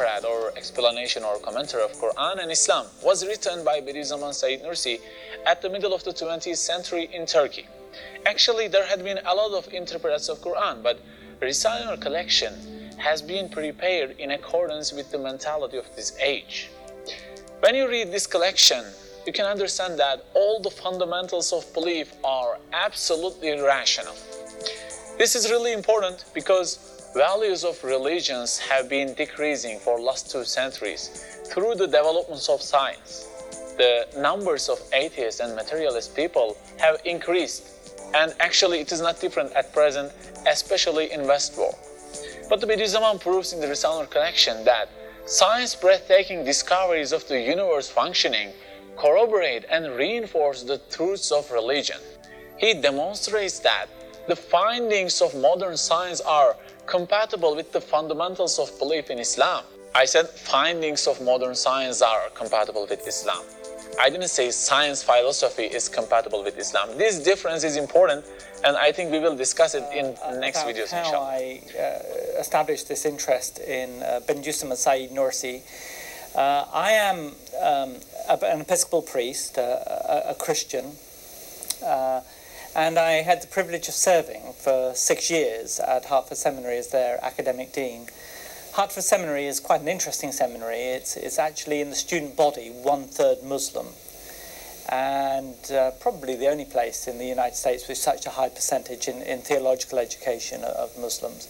or explanation or commentary of Quran and Islam was written by Bediüzzaman Said Nursi at the middle of the 20th century in Turkey. Actually, there had been a lot of interpreters of Quran, but Risale or collection has been prepared in accordance with the mentality of this age. When you read this collection, you can understand that all the fundamentals of belief are absolutely rational. This is really important because values of religions have been decreasing for last two centuries through the developments of science. The numbers of atheists and materialist people have increased and actually it is not different at present, especially in West world. But the Bediüzzaman proves in the Risale connection that science breathtaking discoveries of the universe functioning corroborate and reinforce the truths of religion. He demonstrates that the findings of modern science are compatible with the fundamentals of belief in Islam. I said findings of modern science are compatible with Islam. I didn't say science philosophy is compatible with Islam. This difference is important and I think we will discuss it in uh, next videos how inshallah. I uh, established this interest in uh, and Said Nursi. Uh, I am um, an Episcopal priest, uh, a, a, Christian, uh, and I had the privilege of serving for six years at Hartford Seminary as their academic dean. Hartford Seminary is quite an interesting seminary. It's, it's actually in the student body one third Muslim, and uh, probably the only place in the United States with such a high percentage in, in theological education of Muslims.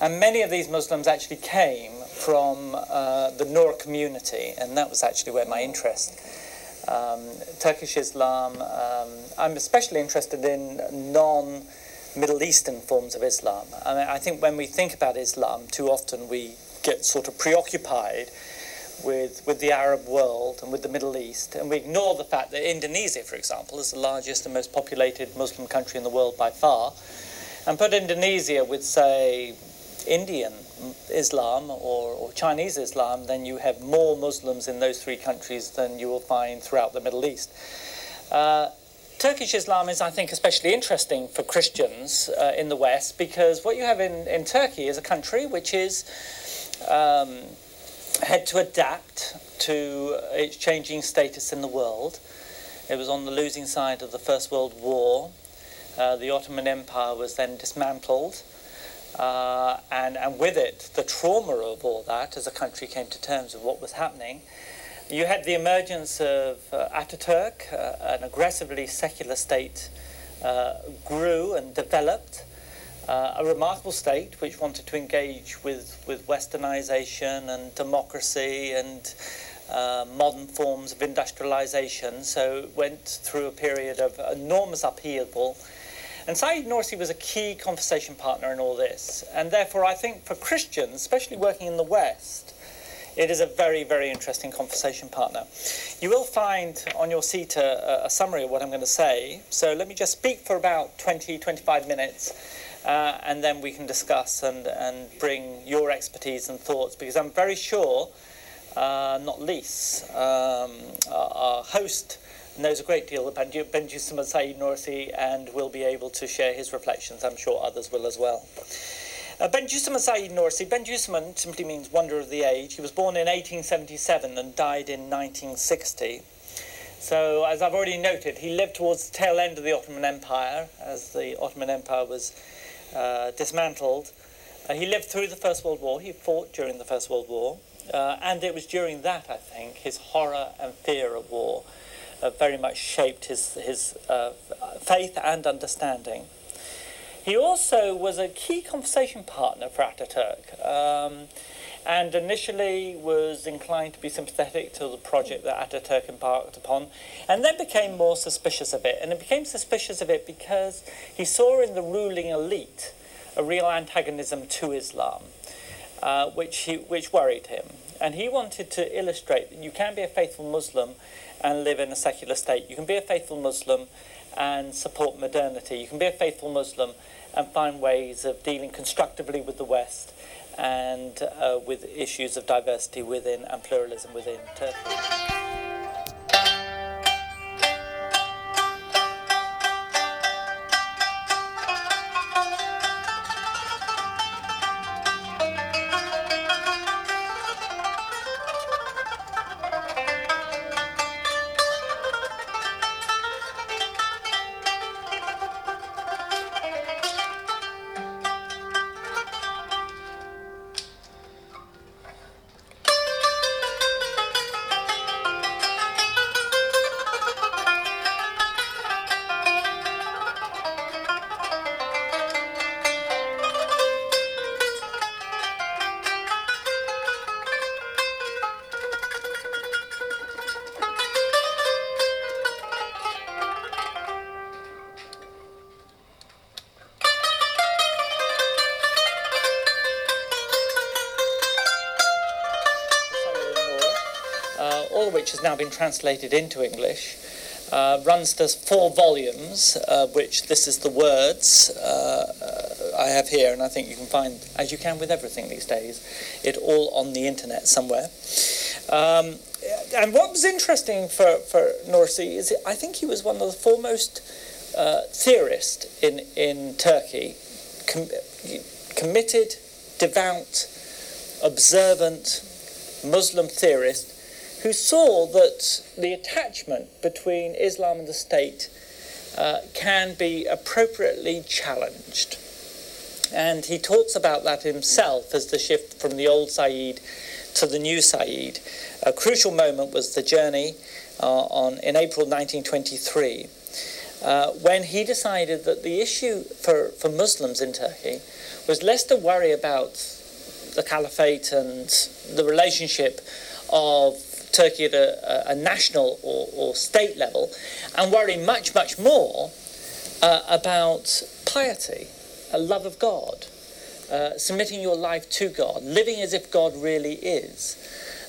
And many of these Muslims actually came from uh, the Noor community, and that was actually where my interest. Um, Turkish Islam, um, I'm especially interested in non Middle Eastern forms of Islam. I, mean, I think when we think about Islam, too often we get sort of preoccupied with, with the Arab world and with the Middle East, and we ignore the fact that Indonesia, for example, is the largest and most populated Muslim country in the world by far, and put Indonesia with, say, Indian Islam or, or, Chinese Islam, then you have more Muslims in those three countries than you will find throughout the Middle East. Uh, Turkish Islam is, I think, especially interesting for Christians uh, in the West because what you have in, in Turkey is a country which is um, had to adapt to its changing status in the world. It was on the losing side of the First World War. Uh, the Ottoman Empire was then dismantled. Uh, and, and with it, the trauma of all that as a country came to terms with what was happening. You had the emergence of uh, Ataturk, uh, an aggressively secular state, uh, grew and developed. Uh, a remarkable state which wanted to engage with, with westernization and democracy and uh, modern forms of industrialization, so it went through a period of enormous upheaval and Said Nursi was a key conversation partner in all this. And therefore, I think for Christians, especially working in the West, it is a very, very interesting conversation partner. You will find on your seat a, a summary of what I'm going to say. So let me just speak for about 20, 25 minutes. Uh, and then we can discuss and, and bring your expertise and thoughts because I'm very sure, uh, not least, um, our, our host knows a great deal about Bediüzzaman Said Nursi and will be able to share his reflections. I'm sure others will as well. Uh, Bediüzzaman Said Nursi, Bediüzzaman simply means wonder of the age. He was born in 1877 and died in 1960. So, as I've already noted, he lived towards the tail end of the Ottoman Empire as the Ottoman Empire was uh, dismantled. Uh, he lived through the First World War. He fought during the First World War. Uh, and it was during that, I think, his horror and fear of war uh, very much shaped his, his uh, faith and understanding. He also was a key conversation partner for Ataturk. Um, and initially was inclined to be sympathetic to the project that Ataturk embarked upon, and then became more suspicious of it. And he became suspicious of it because he saw in the ruling elite a real antagonism to Islam, uh, which, he, which worried him. And he wanted to illustrate that you can be a faithful Muslim and live in a secular state. You can be a faithful Muslim and support modernity. You can be a faithful Muslim and find ways of dealing constructively with the West and uh, with issues of diversity within and pluralism within Turkey. Which has now been translated into English. Uh, runs to four volumes, uh, which this is the words uh, I have here, and I think you can find, as you can with everything these days, it all on the internet somewhere. Um, and what was interesting for, for Nursi is I think he was one of the foremost uh, theorists in, in Turkey, com- committed, devout, observant Muslim theorist who saw that the attachment between Islam and the state uh, can be appropriately challenged. And he talks about that himself as the shift from the old Said to the new Said. A crucial moment was the journey uh, on, in April 1923, uh, when he decided that the issue for, for Muslims in Turkey was less to worry about the caliphate and the relationship of Turkey at a, a national or, or, state level, and worry much, much more uh, about piety, a love of God, uh, submitting your life to God, living as if God really is,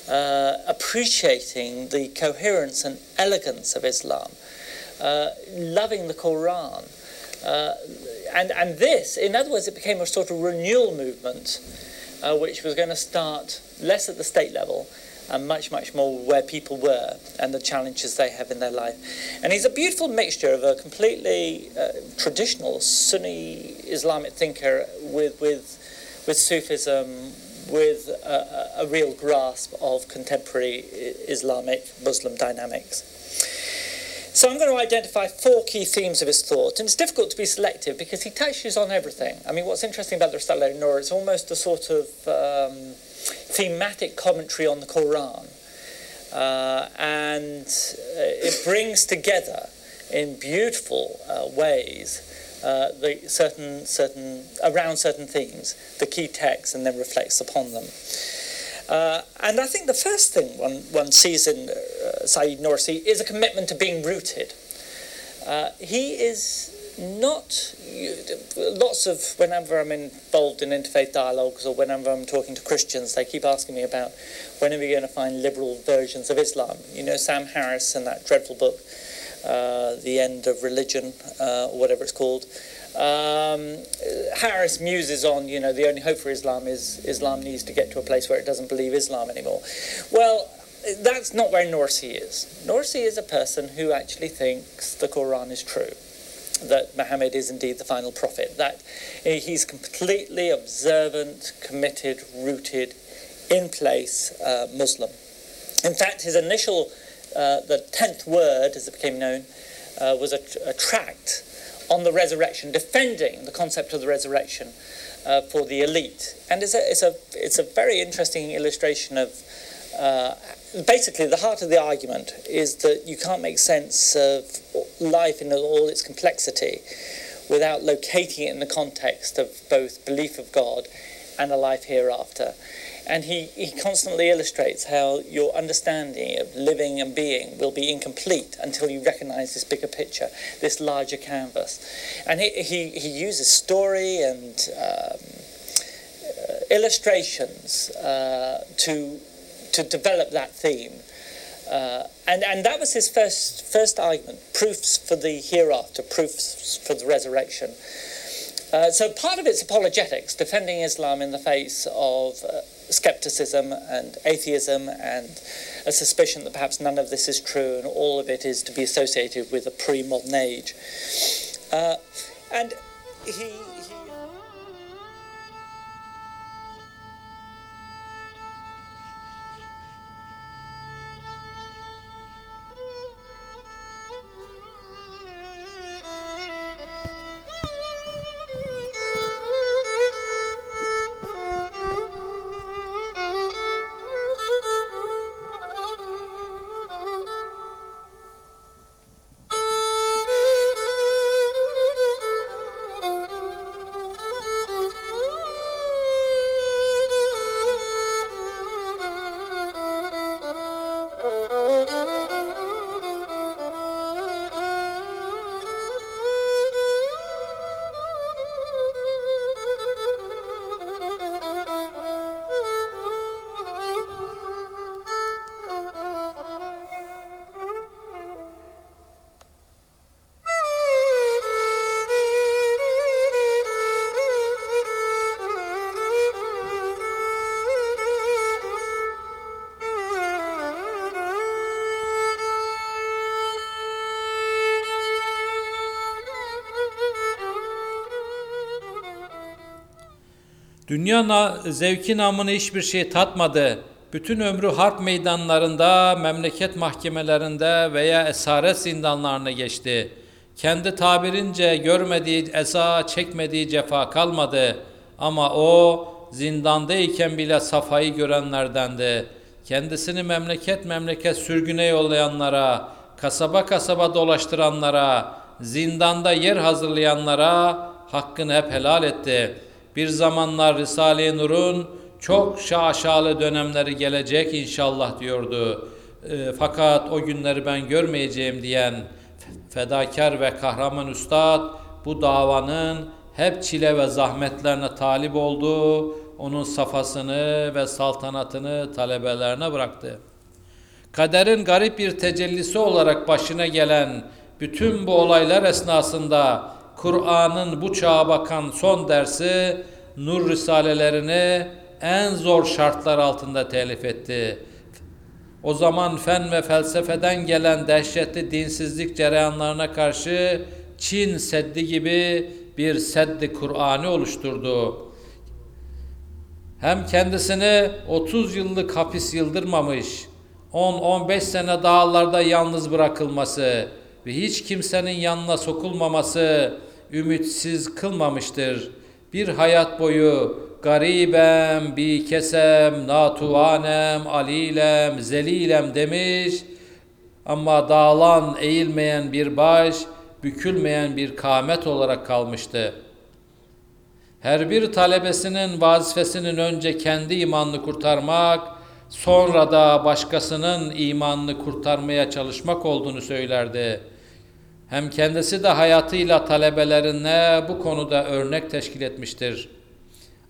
uh, appreciating the coherence and elegance of Islam, uh, loving the Quran. Uh, and, and this, in other words, it became a sort of renewal movement uh, which was going to start less at the state level and much, much more where people were and the challenges they have in their life. And he's a beautiful mixture of a completely uh, traditional Sunni Islamic thinker with, with, with Sufism, with a, a real grasp of contemporary Islamic Muslim dynamics. So I'm going to identify four key themes of his thought, and it's difficult to be selective because he touches on everything. I mean, what's interesting about the Risale Nur, it's almost a sort of um, thematic commentary on the Quran. Uh, and uh, it brings together in beautiful uh, ways uh, the certain certain around certain themes, the key texts, and then reflects upon them. Uh, and I think the first thing one, one sees in Said Nursi is a commitment to being rooted. He is not lots of whenever I'm involved in interfaith dialogues or whenever I'm talking to Christians, they keep asking me about when are we going to find liberal versions of Islam. You know, Sam Harris and that dreadful book, uh, The End of Religion, uh, whatever it's called. Um, Harris muses on, you know, the only hope for Islam is Islam needs to get to a place where it doesn't believe Islam anymore. Well, that's not where Nursi is. Nursi is a person who actually thinks the Quran is true, that Muhammad is indeed the final prophet, that he's completely observant, committed, rooted, in place uh, Muslim. In fact, his initial, uh, the tenth word, as it became known, uh, was a, a tract on the resurrection, defending the concept of the resurrection uh, for the elite. And it's a, it's, a, it's a very interesting illustration of uh, basically the heart of the argument is that you can't make sense of life in all its complexity without locating it in the context of both belief of God and a life hereafter. And he, he constantly illustrates how your understanding of living and being will be incomplete until you recognize this bigger picture, this larger canvas. And he, he, he uses story and um, uh, illustrations uh, to, to develop that theme. Uh, and, and that was his first, first argument proofs for the hereafter, proofs for the resurrection. Uh, so part of it's apologetics, defending Islam in the face of uh, skepticism and atheism and a suspicion that perhaps none of this is true and all of it is to be associated with a pre-modern age. Uh, and he Dünya na- zevki namını hiçbir şey tatmadı. Bütün ömrü harp meydanlarında, memleket mahkemelerinde veya esaret zindanlarına geçti. Kendi tabirince görmediği eza, çekmediği cefa kalmadı. Ama o zindandayken bile safayı görenlerdendi. Kendisini memleket memleket sürgüne yollayanlara, kasaba kasaba dolaştıranlara, zindanda yer hazırlayanlara hakkını hep helal etti. Bir zamanlar Risale-i Nur'un çok şaşalı dönemleri gelecek inşallah diyordu. E, fakat o günleri ben görmeyeceğim diyen fedakar ve kahraman üstad bu davanın hep çile ve zahmetlerine talip oldu. Onun safasını ve saltanatını talebelerine bıraktı. Kaderin garip bir tecellisi olarak başına gelen bütün bu olaylar esnasında Kur'an'ın bu çağa bakan son dersi Nur Risalelerini en zor şartlar altında telif etti. O zaman fen ve felsefeden gelen dehşetli dinsizlik cereyanlarına karşı Çin Seddi gibi bir Seddi Kur'an'ı oluşturdu. Hem kendisini 30 yıllık hapis yıldırmamış, 10-15 sene dağlarda yalnız bırakılması ve hiç kimsenin yanına sokulmaması ümitsiz kılmamıştır. Bir hayat boyu garibem, bi kesem, natuvanem, alilem, zelilem demiş ama dağılan, eğilmeyen bir baş, bükülmeyen bir kamet olarak kalmıştı. Her bir talebesinin vazifesinin önce kendi imanını kurtarmak, sonra da başkasının imanını kurtarmaya çalışmak olduğunu söylerdi. Hem kendisi de hayatıyla talebelerine bu konuda örnek teşkil etmiştir.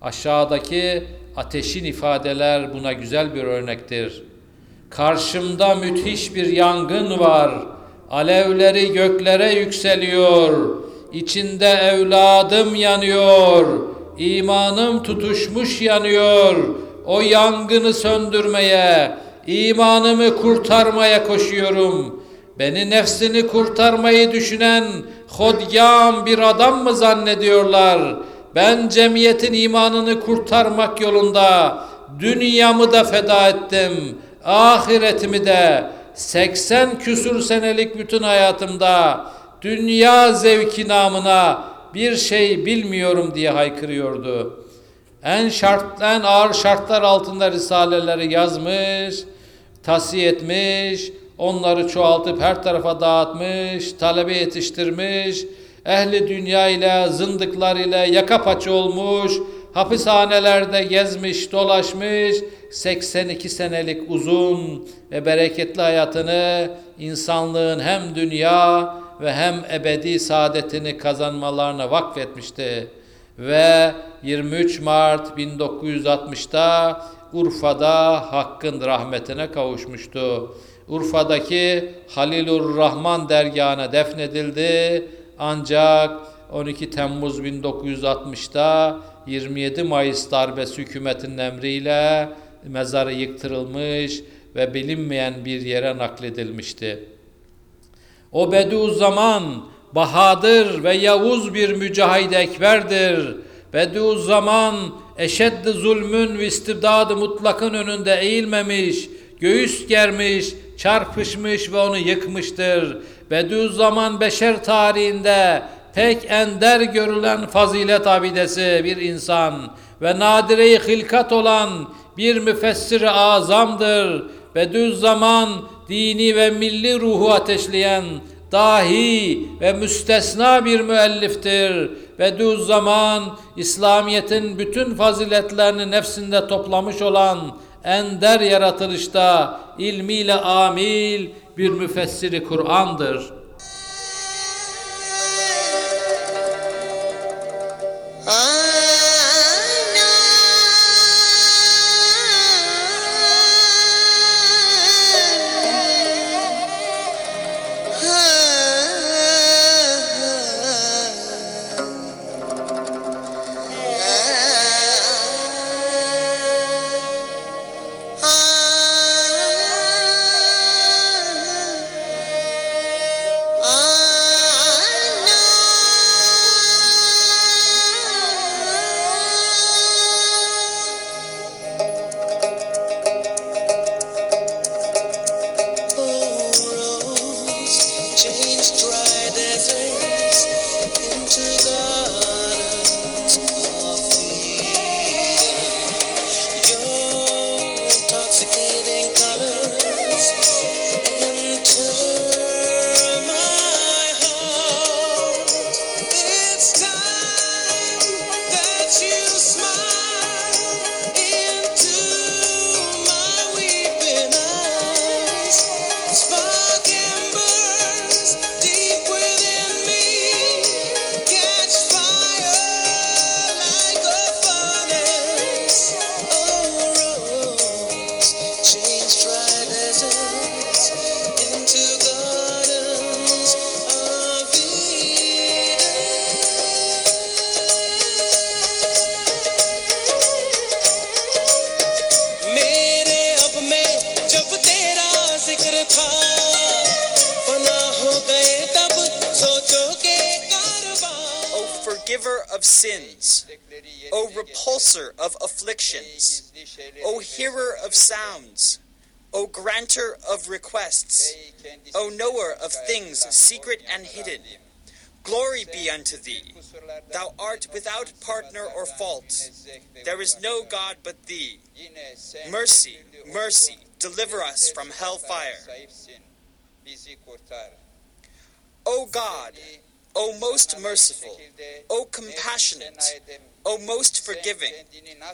Aşağıdaki ateşin ifadeler buna güzel bir örnektir. Karşımda müthiş bir yangın var. Alevleri göklere yükseliyor. İçinde evladım yanıyor. İmanım tutuşmuş yanıyor. O yangını söndürmeye, imanımı kurtarmaya koşuyorum. Beni nefsini kurtarmayı düşünen hodgam bir adam mı zannediyorlar? Ben cemiyetin imanını kurtarmak yolunda dünyamı da feda ettim, ahiretimi de 80 küsür senelik bütün hayatımda dünya zevki namına bir şey bilmiyorum diye haykırıyordu. En şart, en ağır şartlar altında risaleleri yazmış, tavsiye etmiş, onları çoğaltıp her tarafa dağıtmış, talebe yetiştirmiş, ehli dünya ile, zındıklar ile yaka paça olmuş, hapishanelerde gezmiş, dolaşmış, 82 senelik uzun ve bereketli hayatını insanlığın hem dünya ve hem ebedi saadetini kazanmalarına vakfetmişti. Ve 23 Mart 1960'da Urfa'da Hakk'ın rahmetine kavuşmuştu. Urfa'daki Halilur Rahman dergahına defnedildi. Ancak 12 Temmuz 1960'da 27 Mayıs darbesi hükümetinin emriyle mezarı yıktırılmış ve bilinmeyen bir yere nakledilmişti. O Bediüzzaman bahadır ve yavuz bir mücahid ekberdir. Bediüzzaman eşeddi zulmün ve istibdadı mutlakın önünde eğilmemiş, göğüs germiş, çarpışmış ve onu yıkmıştır. Bediüzzaman beşer tarihinde pek ender görülen fazilet abidesi bir insan ve nadire-i hilkat olan bir müfessir-i azamdır. Bediüzzaman dini ve milli ruhu ateşleyen dahi ve müstesna bir müelliftir. Bediüzzaman İslamiyet'in bütün faziletlerini nefsinde toplamış olan ender yaratılışta ilmiyle amil bir müfessiri Kur'an'dır. Ah! Thou art without partner or fault. There is no God but thee. Mercy, mercy, deliver us from hellfire. O God, O most merciful, O compassionate, O most forgiving,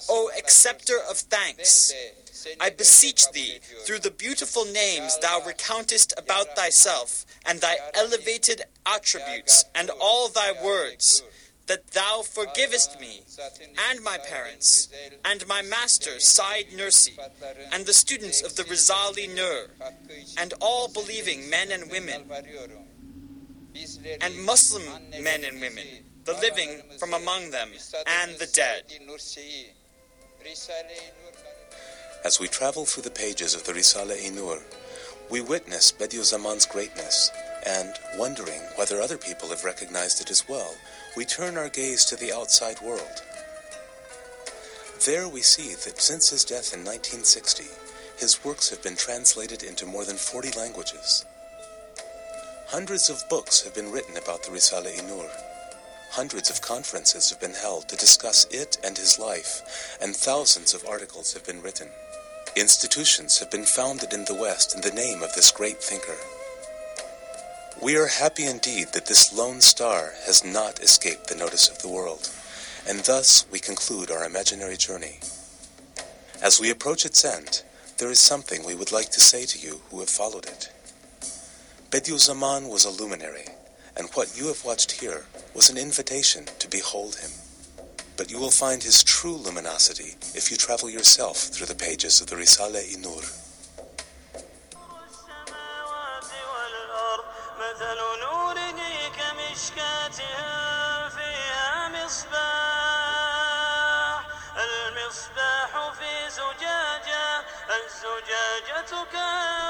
O acceptor of thanks, I beseech thee, through the beautiful names thou recountest about thyself, and thy elevated attributes, and all thy words, that thou forgivest me, and my parents, and my master, Said Nursi, and the students of the Risale-i Nur, and all believing men and women, and Muslim men and women, the living from among them, and the dead. As we travel through the pages of the Risale-i Nur, we witness Bediüzzaman's greatness, and, wondering whether other people have recognized it as well, we turn our gaze to the outside world. There we see that since his death in 1960, his works have been translated into more than 40 languages. Hundreds of books have been written about the Risale-i Nur. Hundreds of conferences have been held to discuss it and his life, and thousands of articles have been written. Institutions have been founded in the West in the name of this great thinker. We are happy indeed that this lone star has not escaped the notice of the world, and thus we conclude our imaginary journey. As we approach its end, there is something we would like to say to you who have followed it. Bediüzzaman was a luminary, and what you have watched here was an invitation to behold him. But you will find his true luminosity if you travel yourself through the pages of the Risale-i مثل نوره كمشكاة فيها مصباح. المصباح في زجاجة الزجاجة كأنها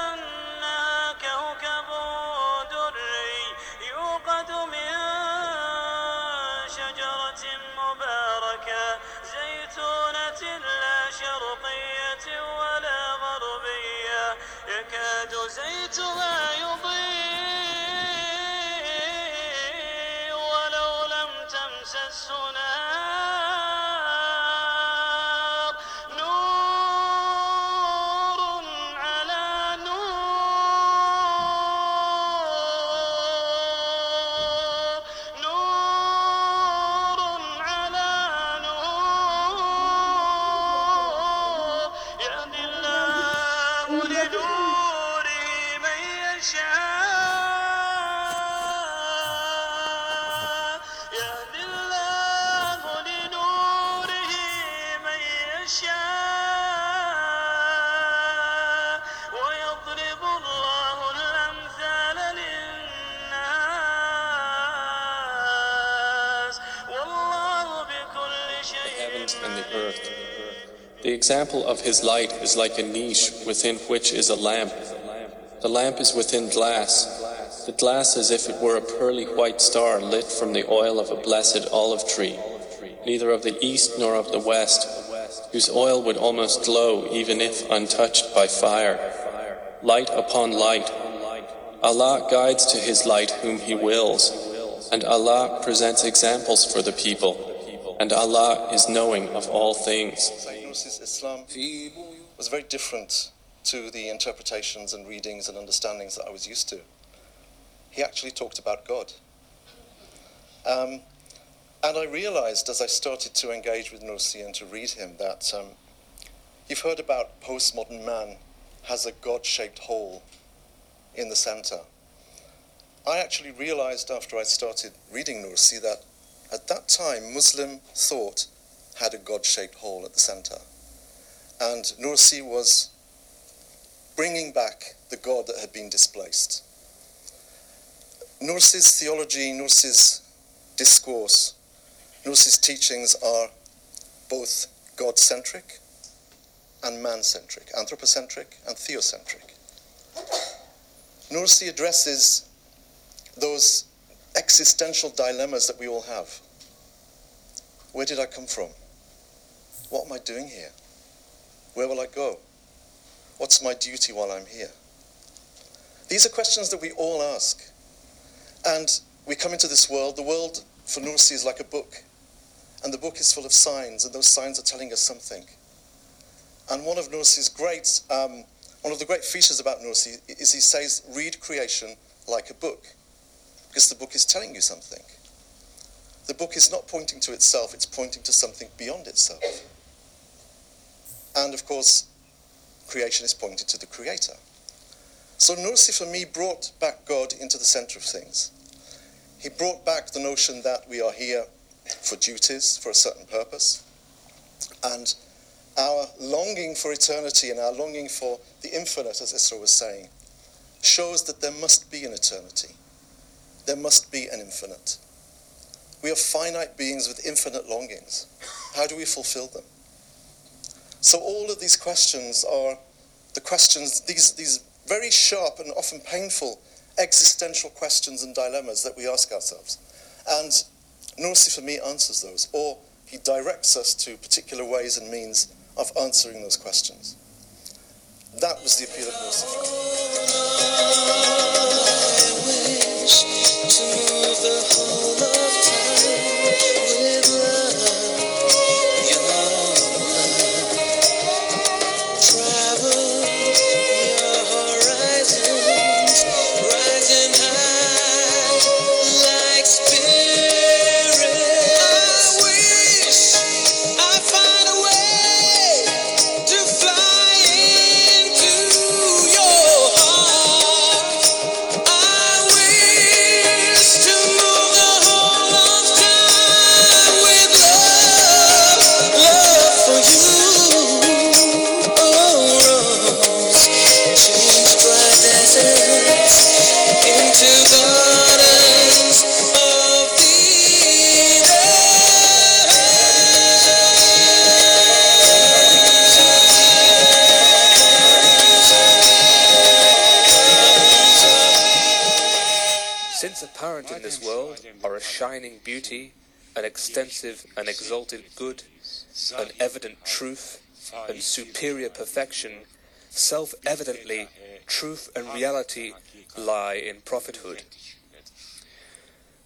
earth. The example of his light is like a niche within which is a lamp. The lamp is within glass. The glass as if it were a pearly white star lit from the oil of a blessed olive tree, neither of the east nor of the west, whose oil would almost glow even if untouched by fire. Light upon light. Allah guides to his light whom he wills, and Allah presents examples for the people, and Allah is knowing of all things. Islam was very different to the interpretations and readings and understandings that I was used to. He actually talked about God. Um, and I realized as I started to engage with Nursi and to read him that um, you've heard about postmodern man has a God shaped hole in the center. I actually realized after I started reading Nursi that at that time Muslim thought had a God shaped hole at the center. And Nursi was bringing back the God that had been displaced. Nursi's theology, Nursi's discourse, Nursi's teachings are both God centric and man centric, anthropocentric and theocentric. Nursi addresses those existential dilemmas that we all have. Where did I come from? What am I doing here? Where will I go? What's my duty while I'm here? These are questions that we all ask. And we come into this world, the world for Nursi is like a book. And the book is full of signs, and those signs are telling us something. And one of Nursi's great, um, one of the great features about Nursi is he says, read creation like a book, because the book is telling you something. The book is not pointing to itself, it's pointing to something beyond itself. And of course, creation is pointing to the Creator. So Nursi for me brought back God into the center of things. He brought back the notion that we are here for duties, for a certain purpose. And our longing for eternity and our longing for the infinite, as Isra was saying, shows that there must be an eternity. There must be an infinite. We are finite beings with infinite longings. How do we fulfill them? So all of these questions are the questions, these, these very sharp and often painful existential questions and dilemmas that we ask ourselves. And Nursi, for me, answers those, or he directs us to particular ways and means of answering those questions. That was the appeal of Nursi. Shining beauty, an extensive and exalted good, an evident truth, and superior perfection, self evidently truth and reality lie in prophethood.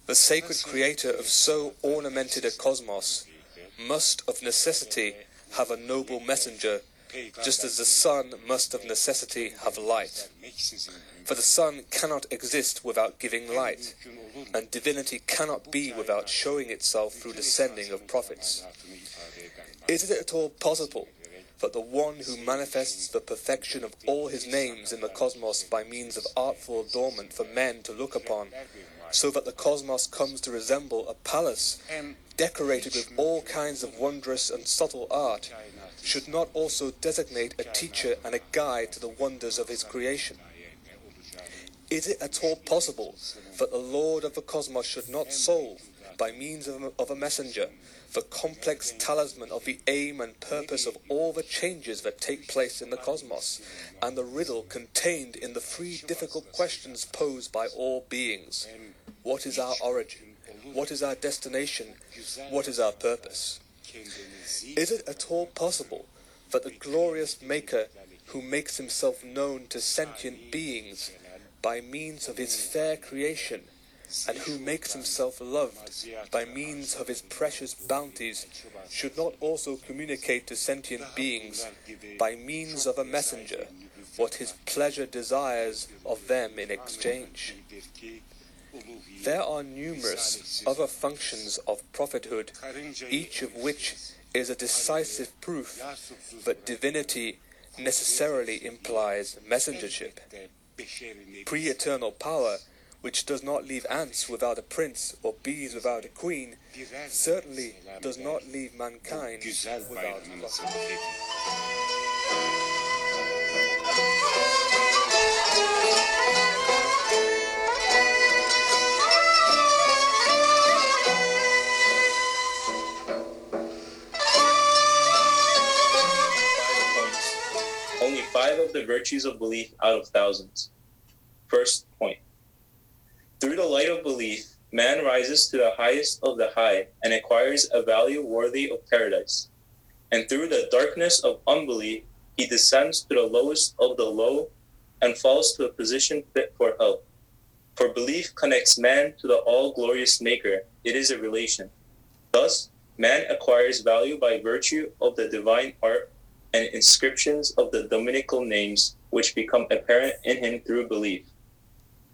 The sacred creator of so ornamented a cosmos must of necessity have a noble messenger, just as the sun must of necessity have light. For the sun cannot exist without giving light, and divinity cannot be without showing itself through the sending of prophets. Is it at all possible that the one who manifests the perfection of all his names in the cosmos by means of artful adornment for men to look upon, so that the cosmos comes to resemble a palace decorated with all kinds of wondrous and subtle art, should not also designate a teacher and a guide to the wonders of his creation? Is it at all possible that the Lord of the cosmos should not solve, by means of a, of a messenger, the complex talisman of the aim and purpose of all the changes that take place in the cosmos, and the riddle contained in the three difficult questions posed by all beings? What is our origin? What is our destination? What is our purpose? Is it at all possible that the glorious Maker, who makes himself known to sentient beings by means of his fair creation, and who makes himself loved by means of his precious bounties, should not also communicate to sentient beings by means of a messenger what his pleasure desires of them in exchange? There are numerous other functions of prophethood, each of which is a decisive proof that divinity necessarily implies messengership. Pre eternal power, which does not leave ants without a prince or bees without a queen, certainly does not leave mankind without a of the virtues of belief out of thousands. First point. Through the light of belief, man rises to the highest of the high and acquires a value worthy of paradise. And through the darkness of unbelief, he descends to the lowest of the low and falls to a position fit for hell. For belief connects man to the all glorious Maker, it is a relation. Thus, man acquires value by virtue of the divine art and inscriptions of the dominical names, which become apparent in him through belief.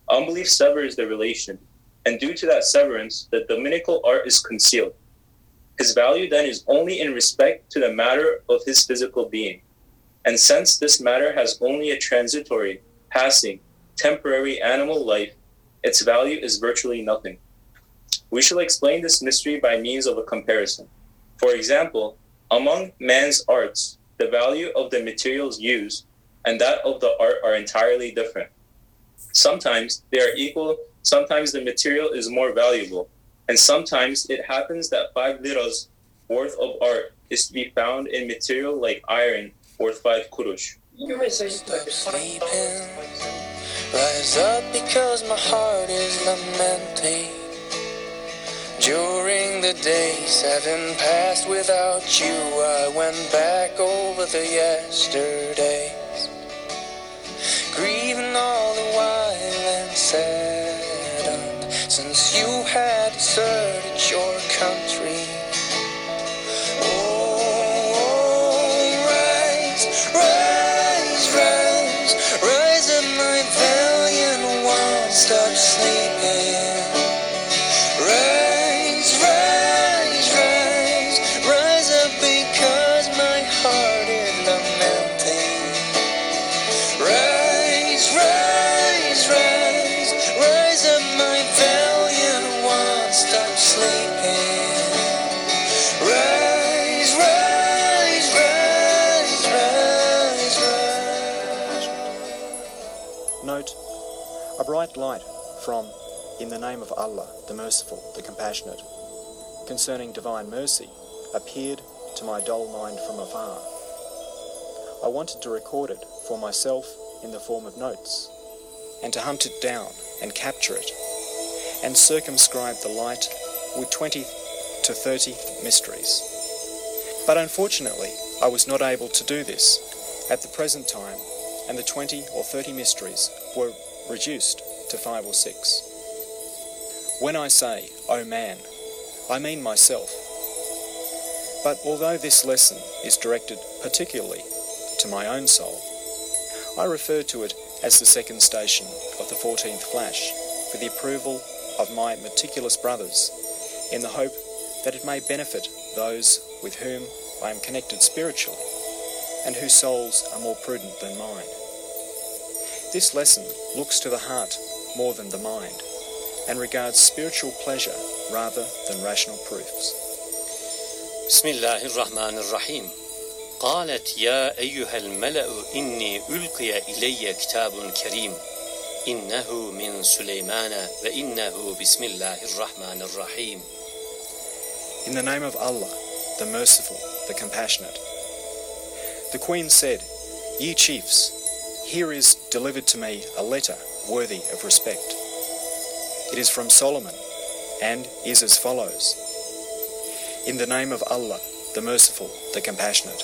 Unbelief severs the relation, and due to that severance, the dominical art is concealed. His value then is only in respect to the matter of his physical being. And since this matter has only a transitory, passing, temporary animal life, its value is virtually nothing. We shall explain this mystery by means of a comparison. For example, among man's arts, the value of the materials used and that of the art are entirely different. Sometimes they are equal, sometimes the material is more valuable, and sometimes it happens that five liras worth of art is to be found in material like iron worth five kurush. Rise up because my heart is lamenting. During the days having passed without you, I went back over the yesterdays. Grieving all the while and saddened since you had deserted your country. Light from In the Name of Allah, the Merciful, the Compassionate, concerning divine mercy, appeared to my dull mind from afar. I wanted to record it for myself in the form of notes, and to hunt it down and capture it, and circumscribe the light with 20 to 30 mysteries. But unfortunately, I was not able to do this at the present time, and the 20 or 30 mysteries were reduced to five or six. When I say, oh man, I mean myself. But although this lesson is directed particularly to my own soul, I refer to it as the second station of the 14th flash for the approval of my meticulous brothers in the hope that it may benefit those with whom I am connected spiritually and whose souls are more prudent than mine. This lesson looks to the heart more than the mind, and regards spiritual pleasure rather than rational proofs. بسم الله الرحمن الرحيم قالت يا أيها الملأ إني ألقي إلي كتاب كريم إنه من سليمان وإنه بسم الله الرحمن الرحيم In the name of Allah, the merciful, the compassionate. The queen said, Ye chiefs, here is delivered to me a letter worthy of respect. It is from Solomon and is as follows In the name of Allah, the Merciful, the Compassionate.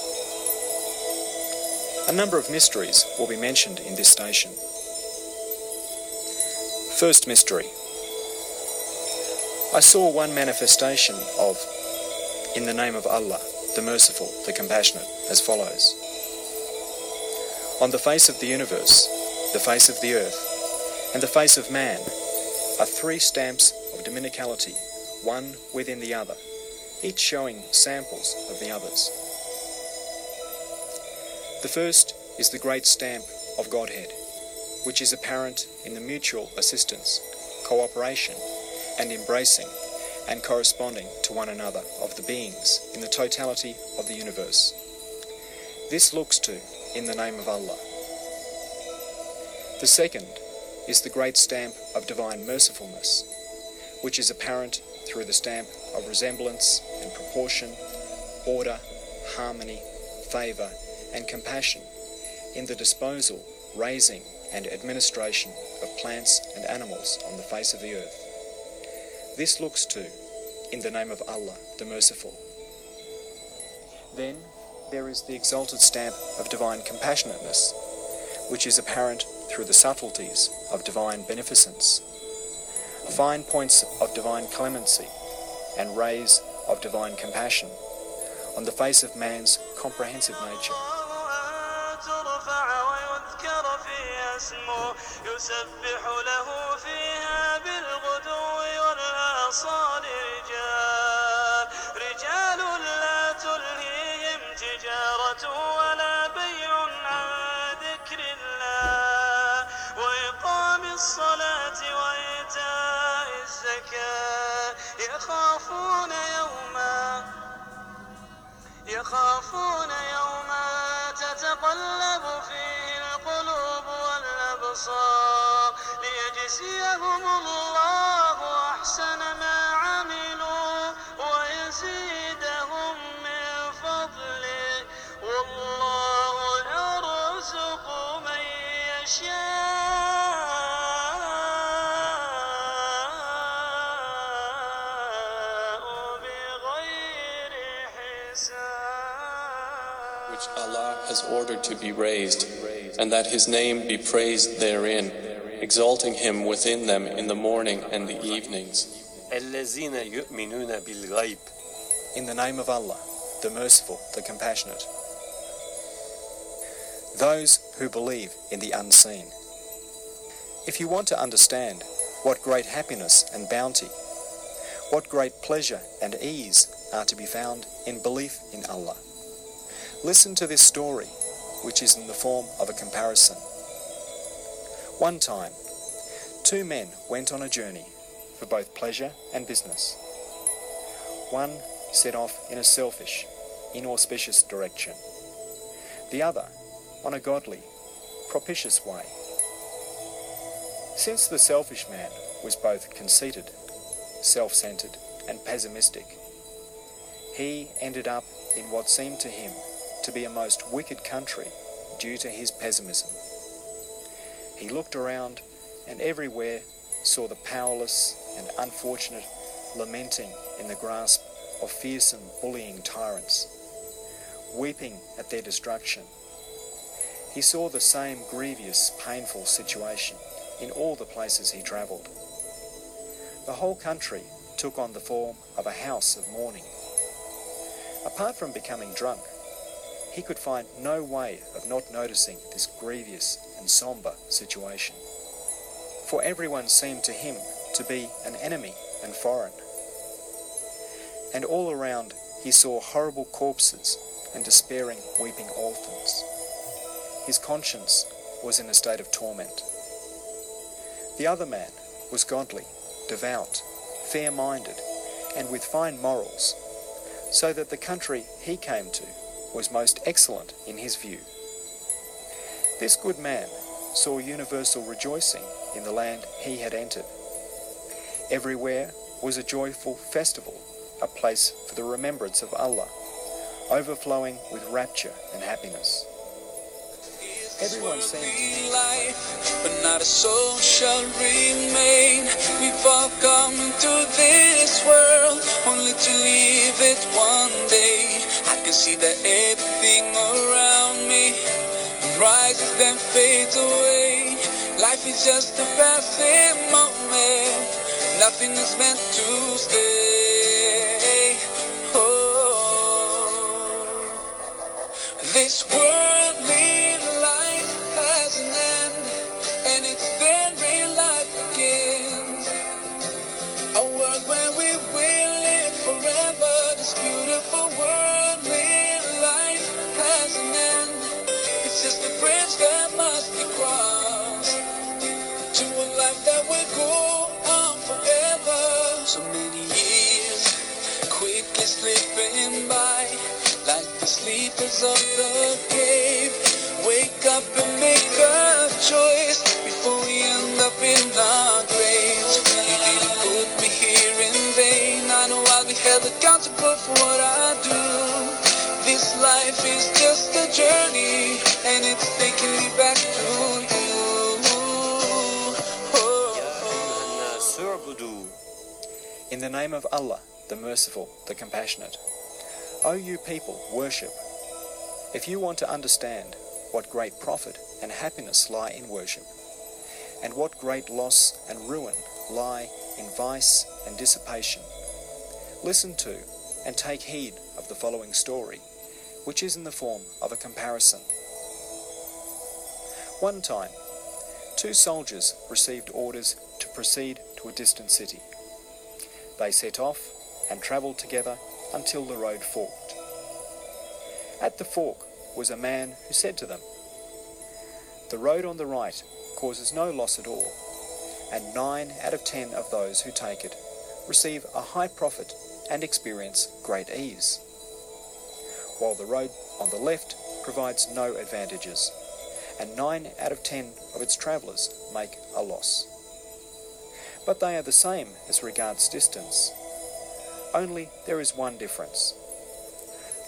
A number of mysteries will be mentioned in this station. First mystery I saw one manifestation of In the name of Allah, the Merciful, the Compassionate, as follows On the face of the universe, the face of the earth, and the face of man are three stamps of dominicality, one within the other, each showing samples of the others. The first is the great stamp of Godhead, which is apparent in the mutual assistance, cooperation, and embracing and corresponding to one another of the beings in the totality of the universe. This looks to in the name of Allah. The second is the great stamp of divine mercifulness, which is apparent through the stamp of resemblance and proportion, order, harmony, favour, and compassion in the disposal, raising, and administration of plants and animals on the face of the earth. this looks to in the name of Allah, the Merciful. Then there is the exalted stamp of divine compassionateness, which is apparent through the subtleties of divine beneficence, fine points of divine clemency, and rays of divine compassion on the face of man's comprehensive nature. ترفع ويذكر فيها اسمه يسبح له فيها بالغدو والآصال رجال ليجزيهم الله أحسن ما عملوا ويزيدهم من فضله والله يرزق من يشاء بغير حساب which Allah has ordered to be raised, and that His name be praised therein, exalting him within them in the morning and the evenings. In the name of Allah, the merciful, the compassionate. Those who believe in the unseen. If you want to understand what great happiness and bounty, what great pleasure and ease are to be found in belief in Allah, listen to this story, which is in the form of a comparison. One time, two men went on a journey for both pleasure and business. One set off in a selfish, inauspicious direction. The other on a godly, propitious way. Since the selfish man was both conceited, self-centered and pessimistic, he ended up in what seemed to him to be a most wicked country due to his pessimism. He looked around and everywhere saw the powerless and unfortunate lamenting in the grasp of fearsome bullying tyrants, weeping at their destruction. He saw the same grievous, painful situation in all the places he travelled. The whole country took on the form of a house of mourning. Apart from becoming drunk, he could find no way of not noticing this grievous and sombre situation. For everyone seemed to him to be an enemy and foreign. And all around he saw horrible corpses and despairing, weeping orphans. His conscience was in a state of torment. The other man was godly, devout, fair minded, and with fine morals, so that the country he came to was most excellent in his view. This good man saw universal rejoicing in the land he had entered. Everywhere was a joyful festival, a place for the remembrance of Allah, overflowing with rapture and happiness. Everyone saying life, but not a soul shall remain. We've all come into this world only to leave it one day. I can see that everything around me rises then fades away. Life is just a passing moment. Nothing is meant to stay. Oh, this worldly keepers of the cave. Wake up and make a choice before we end up in. You didn't put me here in vain. I know I'll be held accountable for what I do. This life is just a journey, and it's taking me back to you. In the name of Allah, the Merciful, the Compassionate. O you people, worship if you want to understand what great profit and happiness lie in worship, and what great loss and ruin lie in vice and dissipation, listen to and take heed of the following story, which is in the form of a comparison. One time, two soldiers received orders to proceed to a distant city. They set off and travelled together until the road forked. At the fork was a man who said to them, The road on the right causes no loss at all, and nine out of ten of those who take it receive a high profit and experience great ease, while the road on the left provides no advantages, and nine out of ten of its travellers make a loss. But they are the same as regards distance, only there is one difference.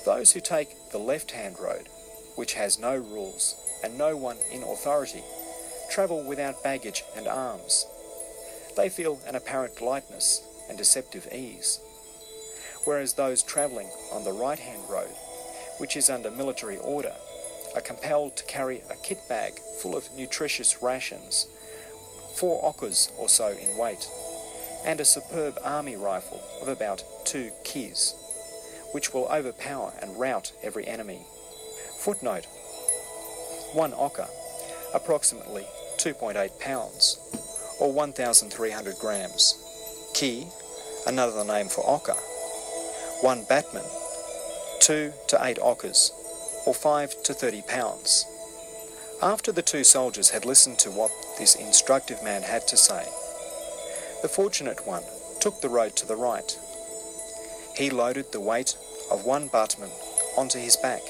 Those who take the left hand road, which has no rules and no one in authority, travel without baggage and arms. They feel an apparent lightness and deceptive ease. Whereas those travelling on the right hand road, which is under military order, are compelled to carry a kit bag full of nutritious rations, four okas or so in weight, and a superb army rifle of about two kis, which will overpower and rout every enemy. Footnote One oka, approximately 2.8 pounds, or 1,300 grams. Key, another name for oka. One batman, two to eight okas, or five to 30 pounds. After the two soldiers had listened to what this instructive man had to say, the fortunate one took the road to the right. He loaded the weight of one batman onto his back,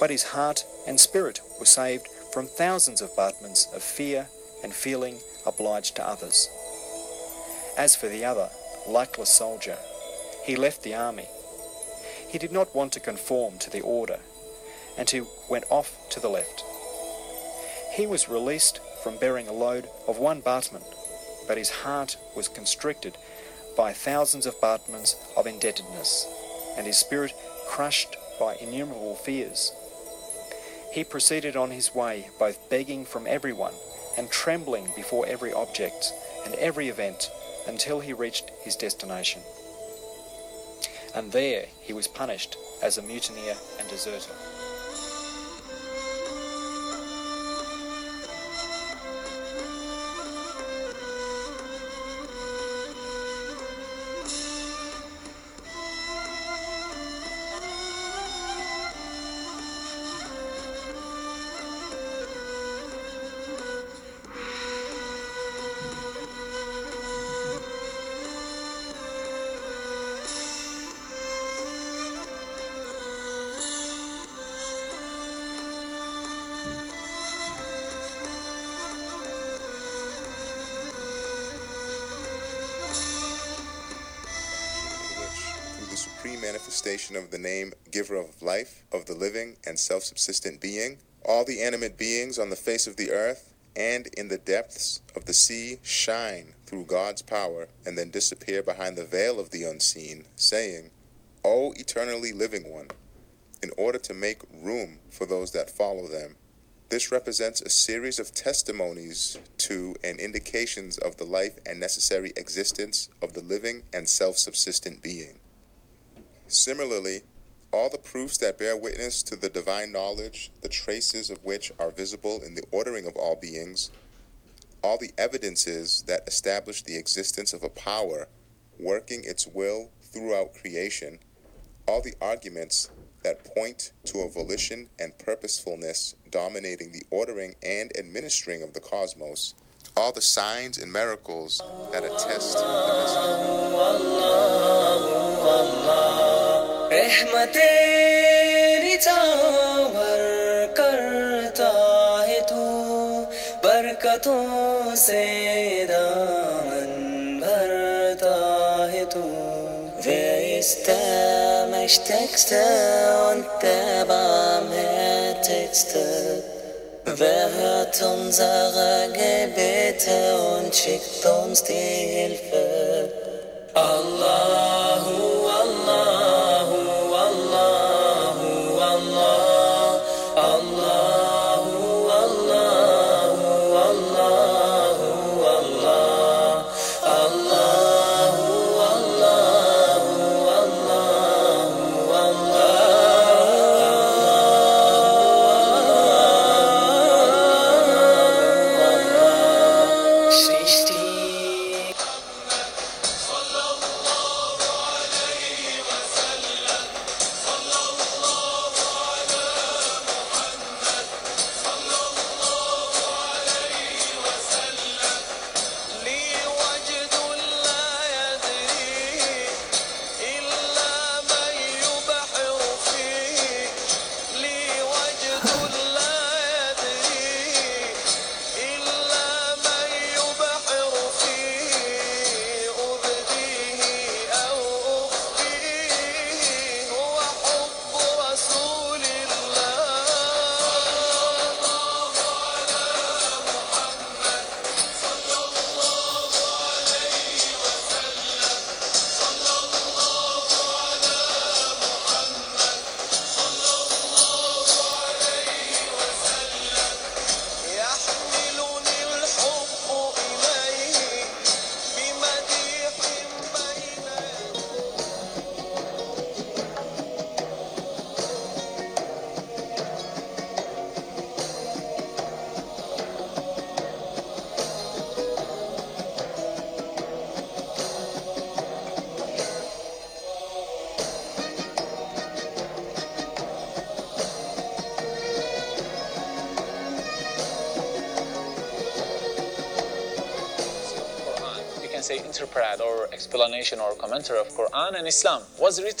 but his heart and spirit were saved from thousands of batmans of fear and feeling obliged to others. As for the other, luckless soldier, he left the army. He did not want to conform to the order, and he went off to the left. He was released from bearing a load of one batman, but his heart was constricted by thousands of batmans of indebtedness, and his spirit crushed by innumerable fears. He proceeded on his way, both begging from everyone and trembling before every object and every event until he reached his destination. And there he was punished as a mutineer and deserter. Of the name Giver of Life, of the living and self subsistent being, all the animate beings on the face of the earth and in the depths of the sea shine through God's power and then disappear behind the veil of the unseen, saying, O eternally living one, in order to make room for those that follow them. This represents a series of testimonies to and indications of the life and necessary existence of the living and self subsistent being. Similarly, all the proofs that bear witness to the divine knowledge, the traces of which are visible in the ordering of all beings, all the evidences that establish the existence of a power working its will throughout creation, all the arguments that point to a volition and purposefulness dominating the ordering and administering of the cosmos, all the signs and miracles that attest रहमत तेरी चावर करता है तू बरकतों से दामन भरता है तू Wer ist der Mächtigste und der Barmherzigste? Wer hört unsere Gebete und schickt uns die Hilfe? Allahu,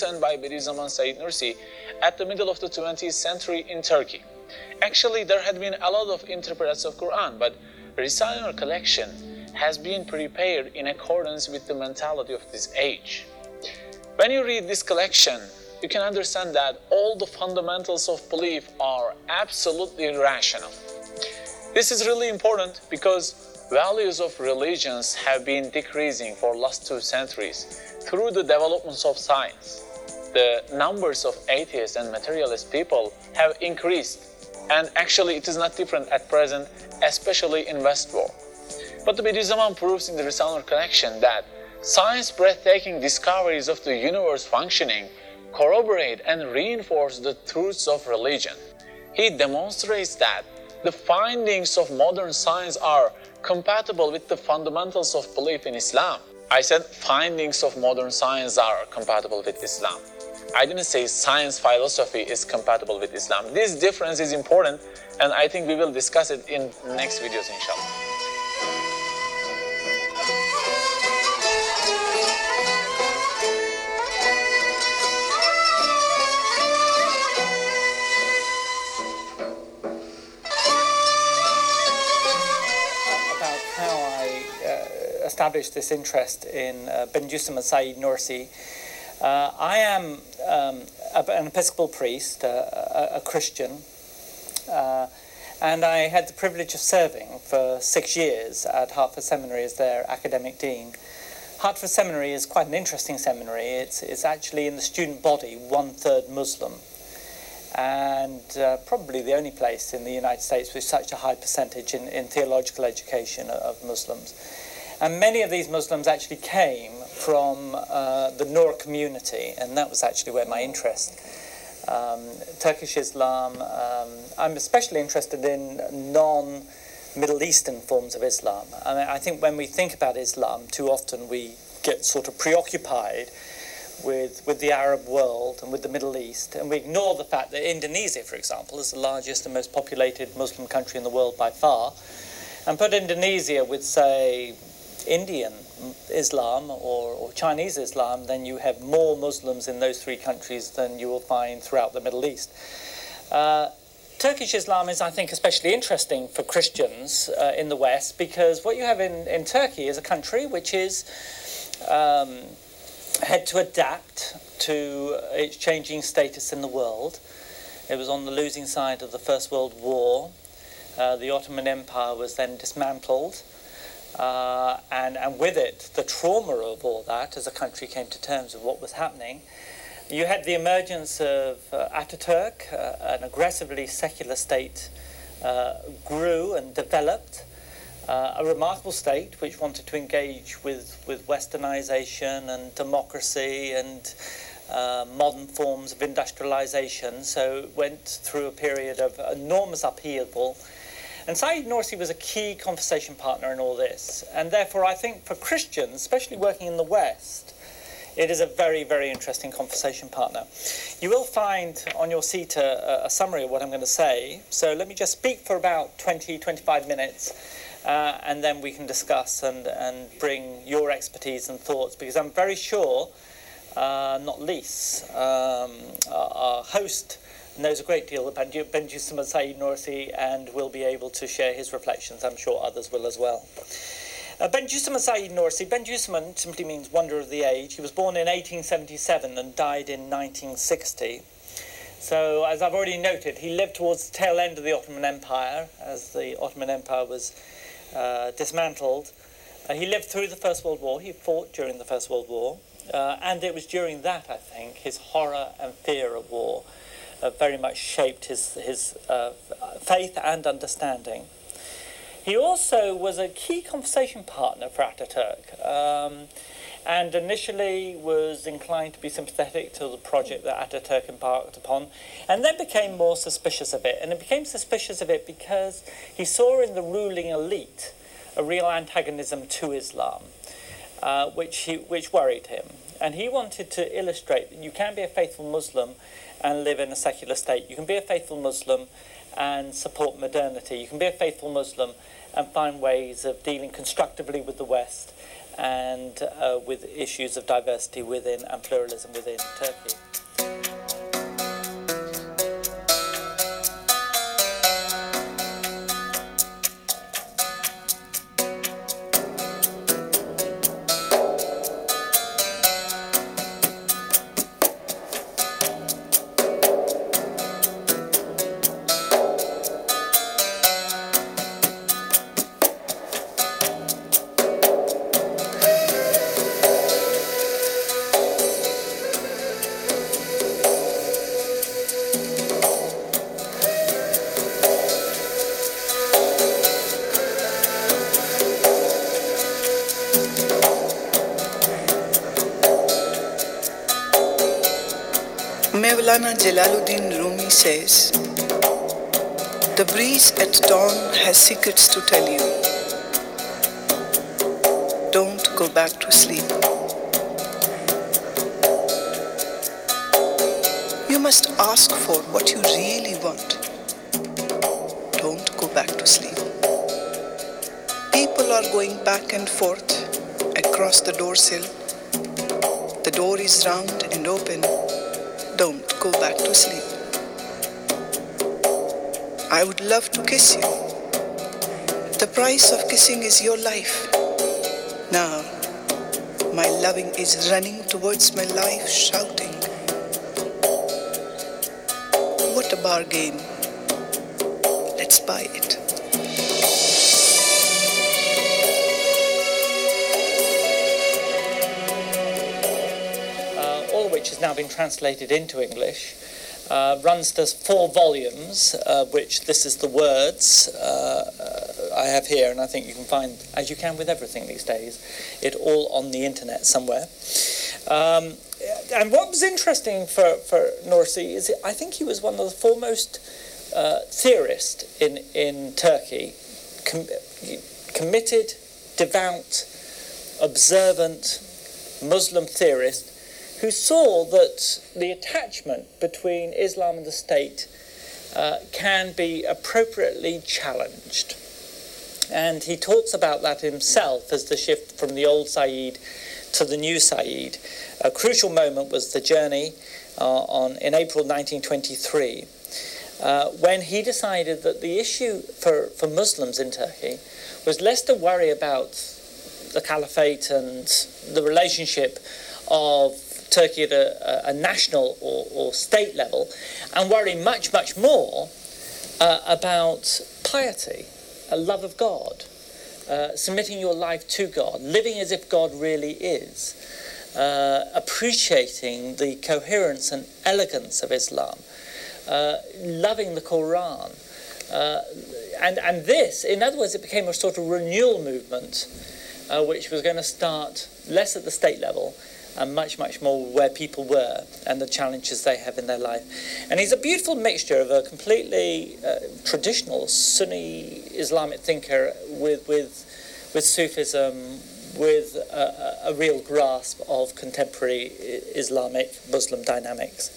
written by Bediüzzaman Said Nursi at the middle of the 20th century in Turkey. Actually, there had been a lot of interpreters of Quran, but Risale collection has been prepared in accordance with the mentality of this age. When you read this collection, you can understand that all the fundamentals of belief are absolutely rational. This is really important because values of religions have been decreasing for last two centuries through the developments of science. The numbers of atheists and materialist people have increased and actually it is not different at present, especially in West world. But the Bediüzzaman proves in the Risale collection that science breathtaking discoveries of the universe functioning corroborate and reinforce the truths of religion. He demonstrates that the findings of modern science are compatible with the fundamentals of belief in Islam. I said findings of modern science are compatible with Islam. I didn't say science philosophy is compatible with Islam. This difference is important and I think we will discuss it in next videos inshallah. Established this interest in uh, Bediüzzaman and Said Nursi. Uh, I am um, a- an Episcopal priest, uh, a, a Christian, uh, and I had the privilege of serving for six years at Hartford Seminary as their academic dean. Hartford Seminary is quite an interesting seminary. It's, it's actually in the student body one third Muslim and uh, probably the only place in the United States with such a high percentage in, in theological education of Muslims. And many of these Muslims actually came from uh, the Noor community, and that was actually where my interest. Um, Turkish Islam, um, I'm especially interested in non Middle Eastern forms of Islam. I, mean, I think when we think about Islam, too often we get sort of preoccupied with, with the Arab world and with the Middle East, and we ignore the fact that Indonesia, for example, is the largest and most populated Muslim country in the world by far, and put Indonesia with, say, Indian Islam or, or Chinese Islam, then you have more Muslims in those three countries than you will find throughout the Middle East. Uh, Turkish Islam is, I think, especially interesting for Christians uh, in the West because what you have in, in Turkey is a country which is um, had to adapt to its changing status in the world. It was on the losing side of the First World War. Uh, the Ottoman Empire was then dismantled. Uh, and, and with it, the trauma of all that as the country came to terms with what was happening. You had the emergence of uh, Ataturk, uh, an aggressively secular state uh, grew and developed. Uh, a remarkable state which wanted to engage with, with westernization and democracy and uh, modern forms of industrialization. So it went through a period of enormous upheaval. And Said Nursi was a key conversation partner in all this. And therefore, I think for Christians, especially working in the West, it is a very, very interesting conversation partner. You will find on your seat a, a summary of what I'm going to say. So let me just speak for about 20, 25 minutes. Uh, and then we can discuss and, and bring your expertise and thoughts because I'm very sure, uh, not least, um, our, our host knows a great deal about Bediüzzaman Said Nursi and will be able to share his reflections. I'm sure others will as well. Uh, Bediüzzaman Said Nursi, Benjusim simply means wonder of the age. He was born in 1877 and died in 1960. So, as I've already noted, he lived towards the tail end of the Ottoman Empire as the Ottoman Empire was uh, dismantled. Uh, he lived through the First World War. He fought during the First World War. Uh, and it was during that, I think, his horror and fear of war uh, very much shaped his, his uh, faith and understanding. He also was a key conversation partner for Ataturk. Um, and initially was inclined to be sympathetic to the project that Ataturk embarked upon, and then became more suspicious of it. And it became suspicious of it because he saw in the ruling elite a real antagonism to Islam, uh, which, he, which worried him. And he wanted to illustrate that you can be a faithful Muslim and live in a secular state. You can be a faithful Muslim and support modernity. You can be a faithful Muslim and find ways of dealing constructively with the West and uh, with issues of diversity within and pluralism within Turkey. Jalaluddin Rumi says, The breeze at dawn has secrets to tell you. Don't go back to sleep. You must ask for what you really want. Don't go back to sleep. People are going back and forth across the door sill. The door is round and open go back to sleep. I would love to kiss you. The price of kissing is your life. Now, my loving is running towards my life, shouting. What a bargain. Let's buy it. Has now been translated into English, uh, runs to four volumes, uh, which this is the words uh, I have here, and I think you can find, as you can with everything these days, it all on the internet somewhere. Um, and what was interesting for, for Nursi is I think he was one of the foremost uh, theorists in, in Turkey, com- committed, devout, observant Muslim theorist who saw that the attachment between Islam and the state uh, can be appropriately challenged. And he talks about that himself as the shift from the old Said to the new Said. A crucial moment was the journey uh, on, in April 1923, uh, when he decided that the issue for, for Muslims in Turkey was less to worry about the caliphate and the relationship of Turkey at a, a national or, or, state level and worry much, much more uh, about piety, a love of God, uh, submitting your life to God, living as if God really is, uh, appreciating the coherence and elegance of Islam, uh, loving the Quran. Uh, and, and this, in other words, it became a sort of renewal movement uh, which was going to start less at the state level and much, much more where people were and the challenges they have in their life. And he's a beautiful mixture of a completely uh, traditional Sunni Islamic thinker with, with, with Sufism, with a, a real grasp of contemporary Islamic Muslim dynamics.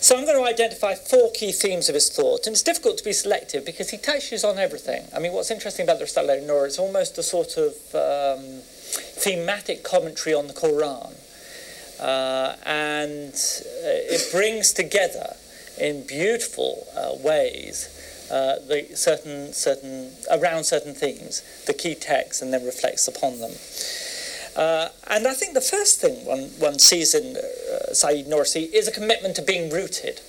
So I'm going to identify four key themes of his thought, and it's difficult to be selective because he touches on everything. I mean, what's interesting about the Risale-i Nur, it's almost a sort of um, thematic commentary on the Quran, uh, and uh, it brings together in beautiful uh, ways uh, the certain certain around certain themes, the key texts, and then reflects upon them. Uh, and I think the first thing one, one sees in uh, Said Nursi is a commitment to being rooted.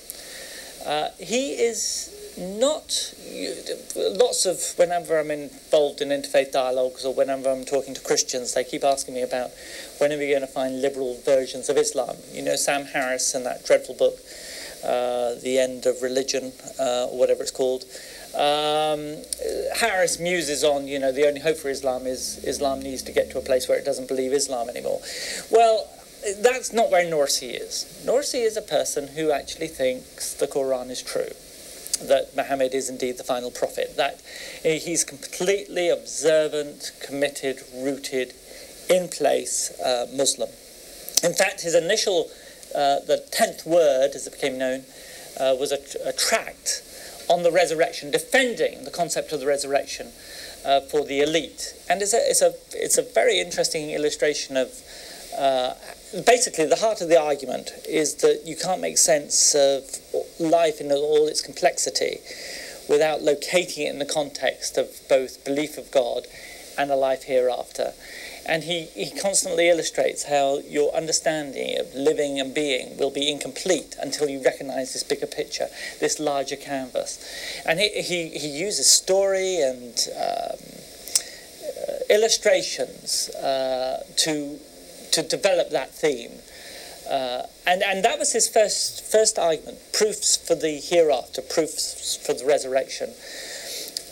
Uh, he is not lots of whenever I'm involved in interfaith dialogues or whenever I'm talking to Christians, they keep asking me about when are we going to find liberal versions of Islam. You know, Sam Harris and that dreadful book, uh, The End of Religion, uh, or whatever it's called. Um, Harris muses on, you know, the only hope for Islam is Islam needs to get to a place where it doesn't believe Islam anymore. Well, that's not where Nursi is. Nursi is a person who actually thinks the Quran is true, that Muhammad is indeed the final prophet, that he's completely observant, committed, rooted, in place uh, Muslim. In fact, his initial, uh, the tenth word, as it became known, uh, was a, a tract on the resurrection, defending the concept of the resurrection uh, for the elite. And it's a, it's, a, it's a very interesting illustration of uh, basically the heart of the argument is that you can't make sense of life in all its complexity without locating it in the context of both belief of God and a life hereafter. And he, he constantly illustrates how your understanding of living and being will be incomplete until you recognize this bigger picture, this larger canvas. And he, he, he uses story and um, uh, illustrations uh, to, to develop that theme. Uh, and, and that was his first, first argument proofs for the hereafter, proofs for the resurrection.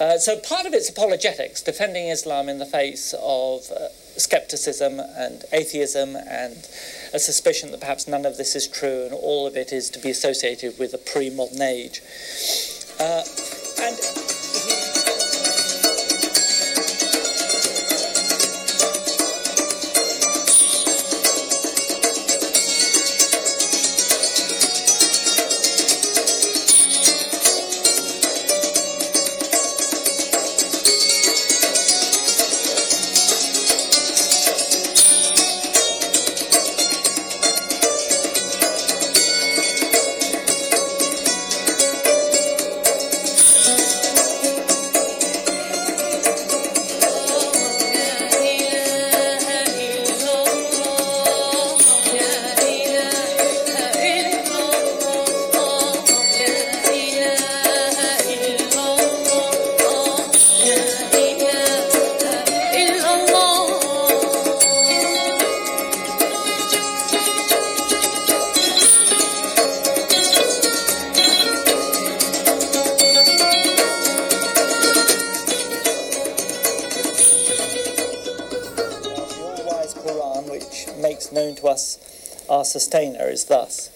Uh, so part of it's apologetics, defending Islam in the face of uh, skepticism and atheism and a suspicion that perhaps none of this is true and all of it is to be associated with a pre-modern age. Uh, and sustainer is thus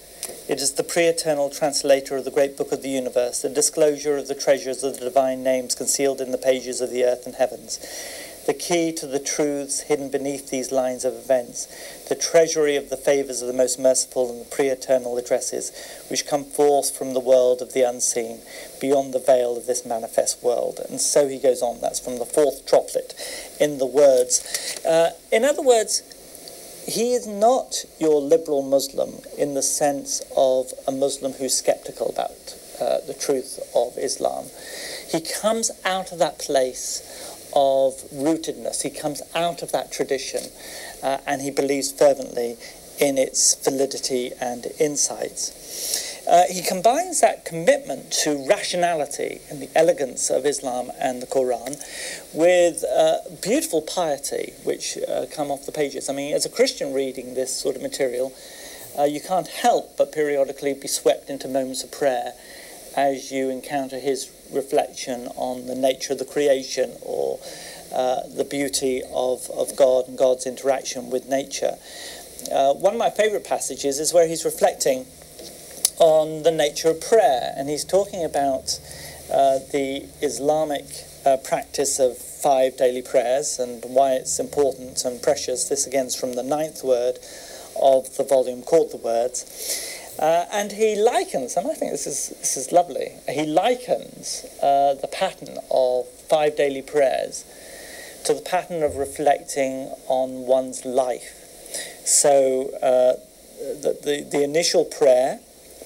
It is the pre eternal translator of the great book of the universe, the disclosure of the treasures of the divine names concealed in the pages of the earth and heavens, the key to the truths hidden beneath these lines of events, the treasury of the favors of the most merciful and the pre eternal addresses which come forth from the world of the unseen, beyond the veil of this manifest world. And so he goes on. That's from the fourth droplet in the words. Uh, in other words, he is not your liberal Muslim in the sense of a Muslim who's skeptical about uh, the truth of Islam. He comes out of that place of rootedness, he comes out of that tradition, uh, and he believes fervently in its validity and insights. Uh, he combines that commitment to rationality and the elegance of Islam and the Quran with uh, beautiful piety, which uh, come off the pages. I mean, as a Christian reading this sort of material, uh, you can't help but periodically be swept into moments of prayer as you encounter his reflection on the nature of the creation or uh, the beauty of, of God and God's interaction with nature. Uh, one of my favourite passages is where he's reflecting on the nature of prayer, and he's talking about uh, the Islamic uh, practice of five daily prayers and why it's important and precious. This again is from the ninth word of the volume called The Words. Uh, and he likens, and I think this is, this is lovely, he likens uh, the pattern of five daily prayers to the pattern of reflecting on one's life. So uh, the, the, the initial prayer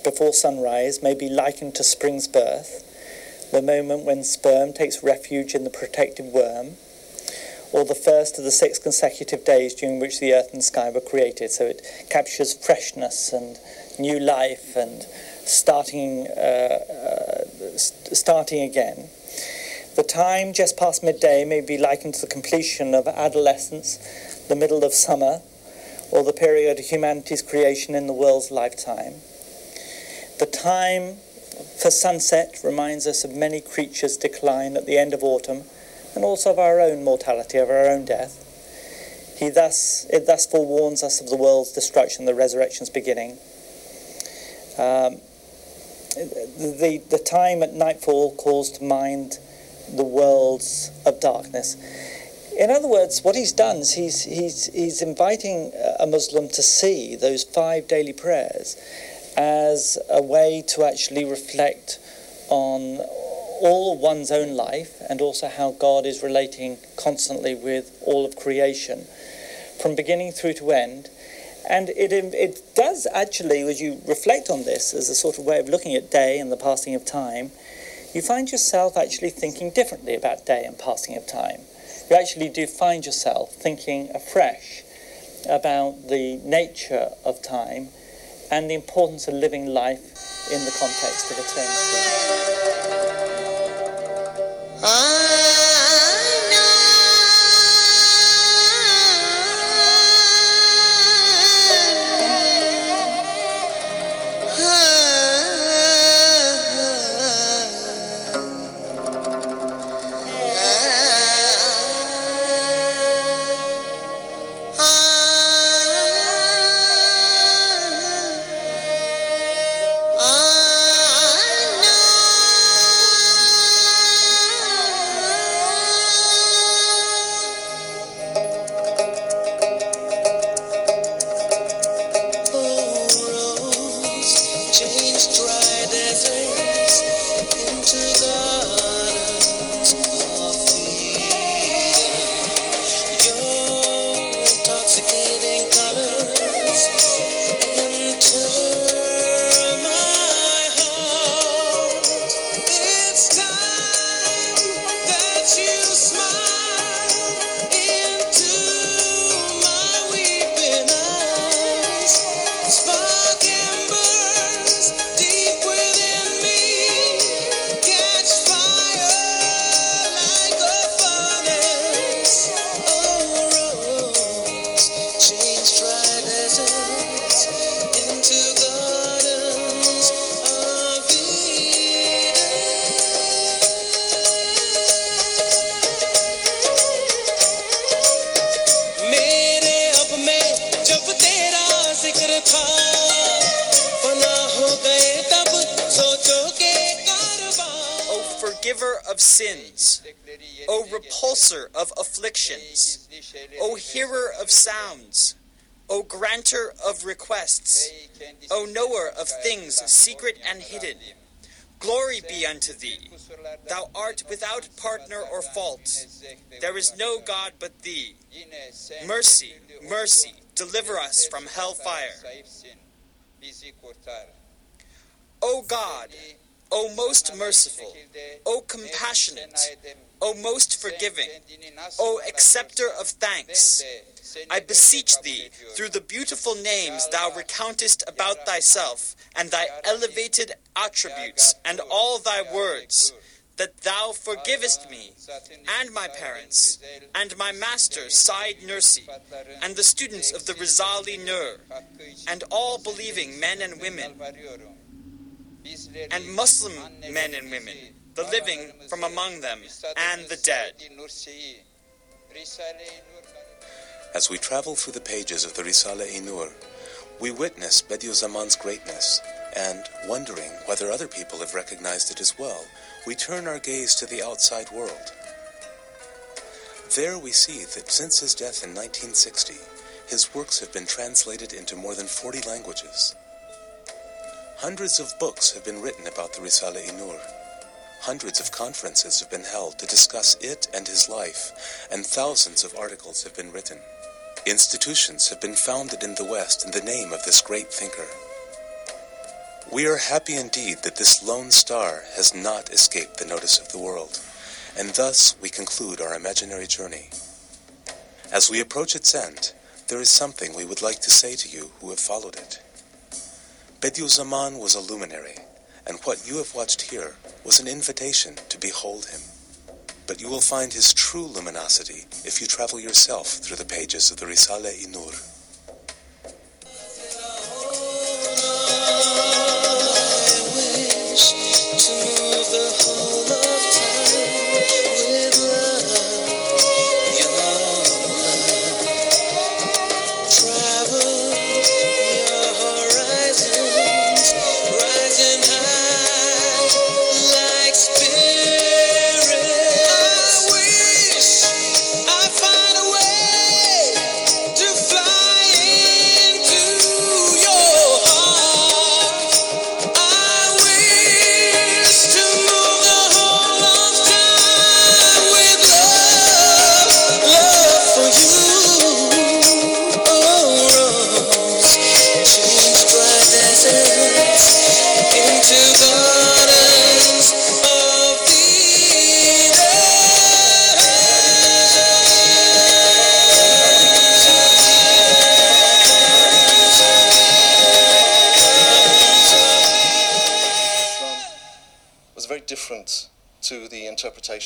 before sunrise may be likened to spring's birth, the moment when sperm takes refuge in the protected worm, or the first of the six consecutive days during which the earth and sky were created. So it captures freshness and new life and starting, uh, uh, starting again. The time just past midday may be likened to the completion of adolescence, the middle of summer, or the period of humanity's creation in the world's lifetime. The time for sunset reminds us of many creatures' decline at the end of autumn, and also of our own mortality, of our own death. He thus, it thus forewarns us of the world's destruction, the resurrection's beginning. Um, the, the time at nightfall calls to mind the worlds of darkness. In other words, what he's done is he's, he's, he's inviting a Muslim to see those five daily prayers as a way to actually reflect on all one's own life and also how God is relating constantly with all of creation from beginning through to end. And it, it does actually, as you reflect on this as a sort of way of looking at day and the passing of time, you find yourself actually thinking differently about day and passing of time. You actually do find yourself thinking afresh about the nature of time and the importance of living life in the context of eternity. Change of things secret and hidden. Glory be unto thee. Thou art without partner or fault. There is no God but thee. Mercy, mercy, deliver us from hellfire. O God, O most merciful, O compassionate, O most forgiving, O acceptor of thanks, I beseech thee, through the beautiful names thou recountest about thyself, and thy elevated attributes, and all thy words, that thou forgivest me, and my parents, and my master Said Nursi, and the students of the Risale-i Nur, and all believing men and women, and Muslim men and women, the living from among them, and the dead. As we travel through the pages of the Risale-i Nur, we witness Bediüzzaman's greatness, and, wondering whether other people have recognized it as well, we turn our gaze to the outside world. There we see that since his death in 1960, his works have been translated into more than 40 languages. Hundreds of books have been written about the Risale-i Nur. Hundreds of conferences have been held to discuss it and his life, and thousands of articles have been written. Institutions have been founded in the West in the name of this great thinker. We are happy indeed that this lone star has not escaped the notice of the world, and thus we conclude our imaginary journey. As we approach its end, there is something we would like to say to you who have followed it. Bediüzzaman was a luminary, and what you have watched here was an invitation to behold him. But you will find his true luminosity if you travel yourself through the pages of the Risale-i Nur.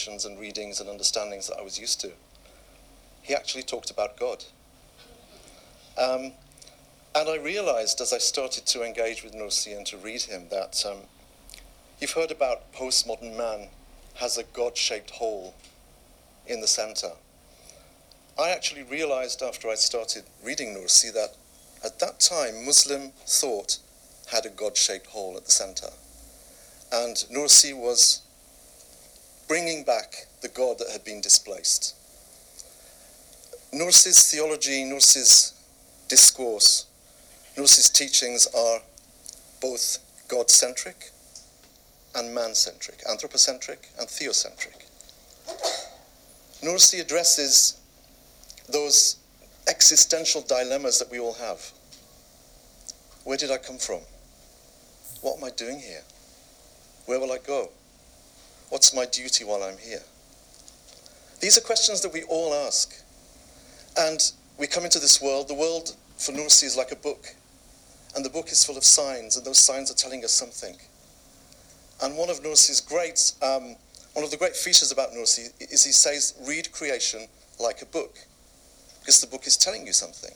And readings and understandings that I was used to. He actually talked about God. Um, and I realized as I started to engage with Nursi and to read him that um, you've heard about postmodern man has a God shaped hole in the center. I actually realized after I started reading Nursi that at that time Muslim thought had a God shaped hole at the center. And Nursi was bringing back the God that had been displaced. Nursi's theology, Nursi's discourse, Nursi's teachings are both God centric and man centric, anthropocentric and theocentric. Nursi addresses those existential dilemmas that we all have. Where did I come from? What am I doing here? Where will I go? What's my duty while I'm here? These are questions that we all ask. And we come into this world, the world for Nursi is like a book. And the book is full of signs, and those signs are telling us something. And one of Nursi's great, um, one of the great features about Nursi is he says, read creation like a book. Because the book is telling you something.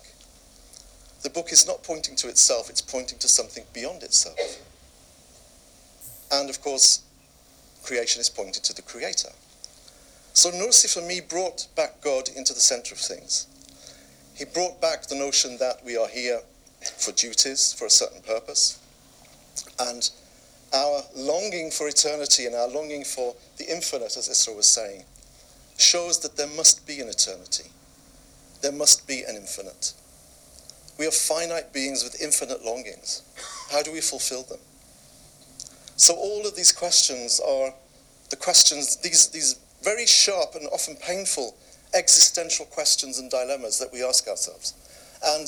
The book is not pointing to itself, it's pointing to something beyond itself. And of course, creation is pointing to the creator. So Nursi for me brought back God into the center of things. He brought back the notion that we are here for duties, for a certain purpose. And our longing for eternity and our longing for the infinite, as Isra was saying, shows that there must be an eternity. There must be an infinite. We are finite beings with infinite longings. How do we fulfill them? So all of these questions are the questions, these, these very sharp and often painful existential questions and dilemmas that we ask ourselves. And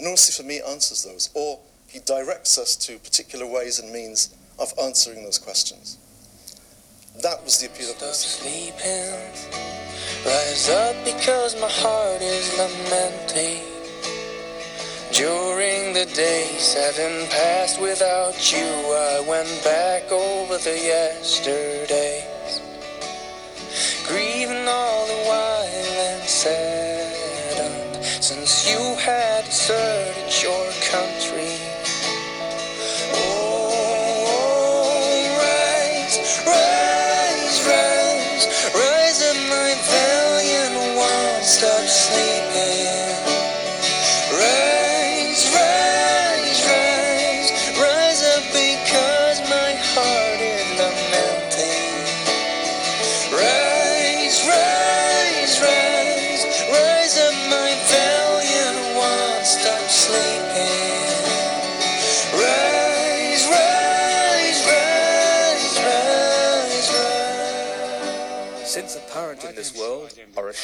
Nursi for me answers those, or he directs us to particular ways and means of answering those questions. That was the appeal of mercy. sleeping. Rise up because my heart is lamenting. During the days having passed without you, I went back over the yesterdays. Grieving all the while and saddened since you had deserted your country.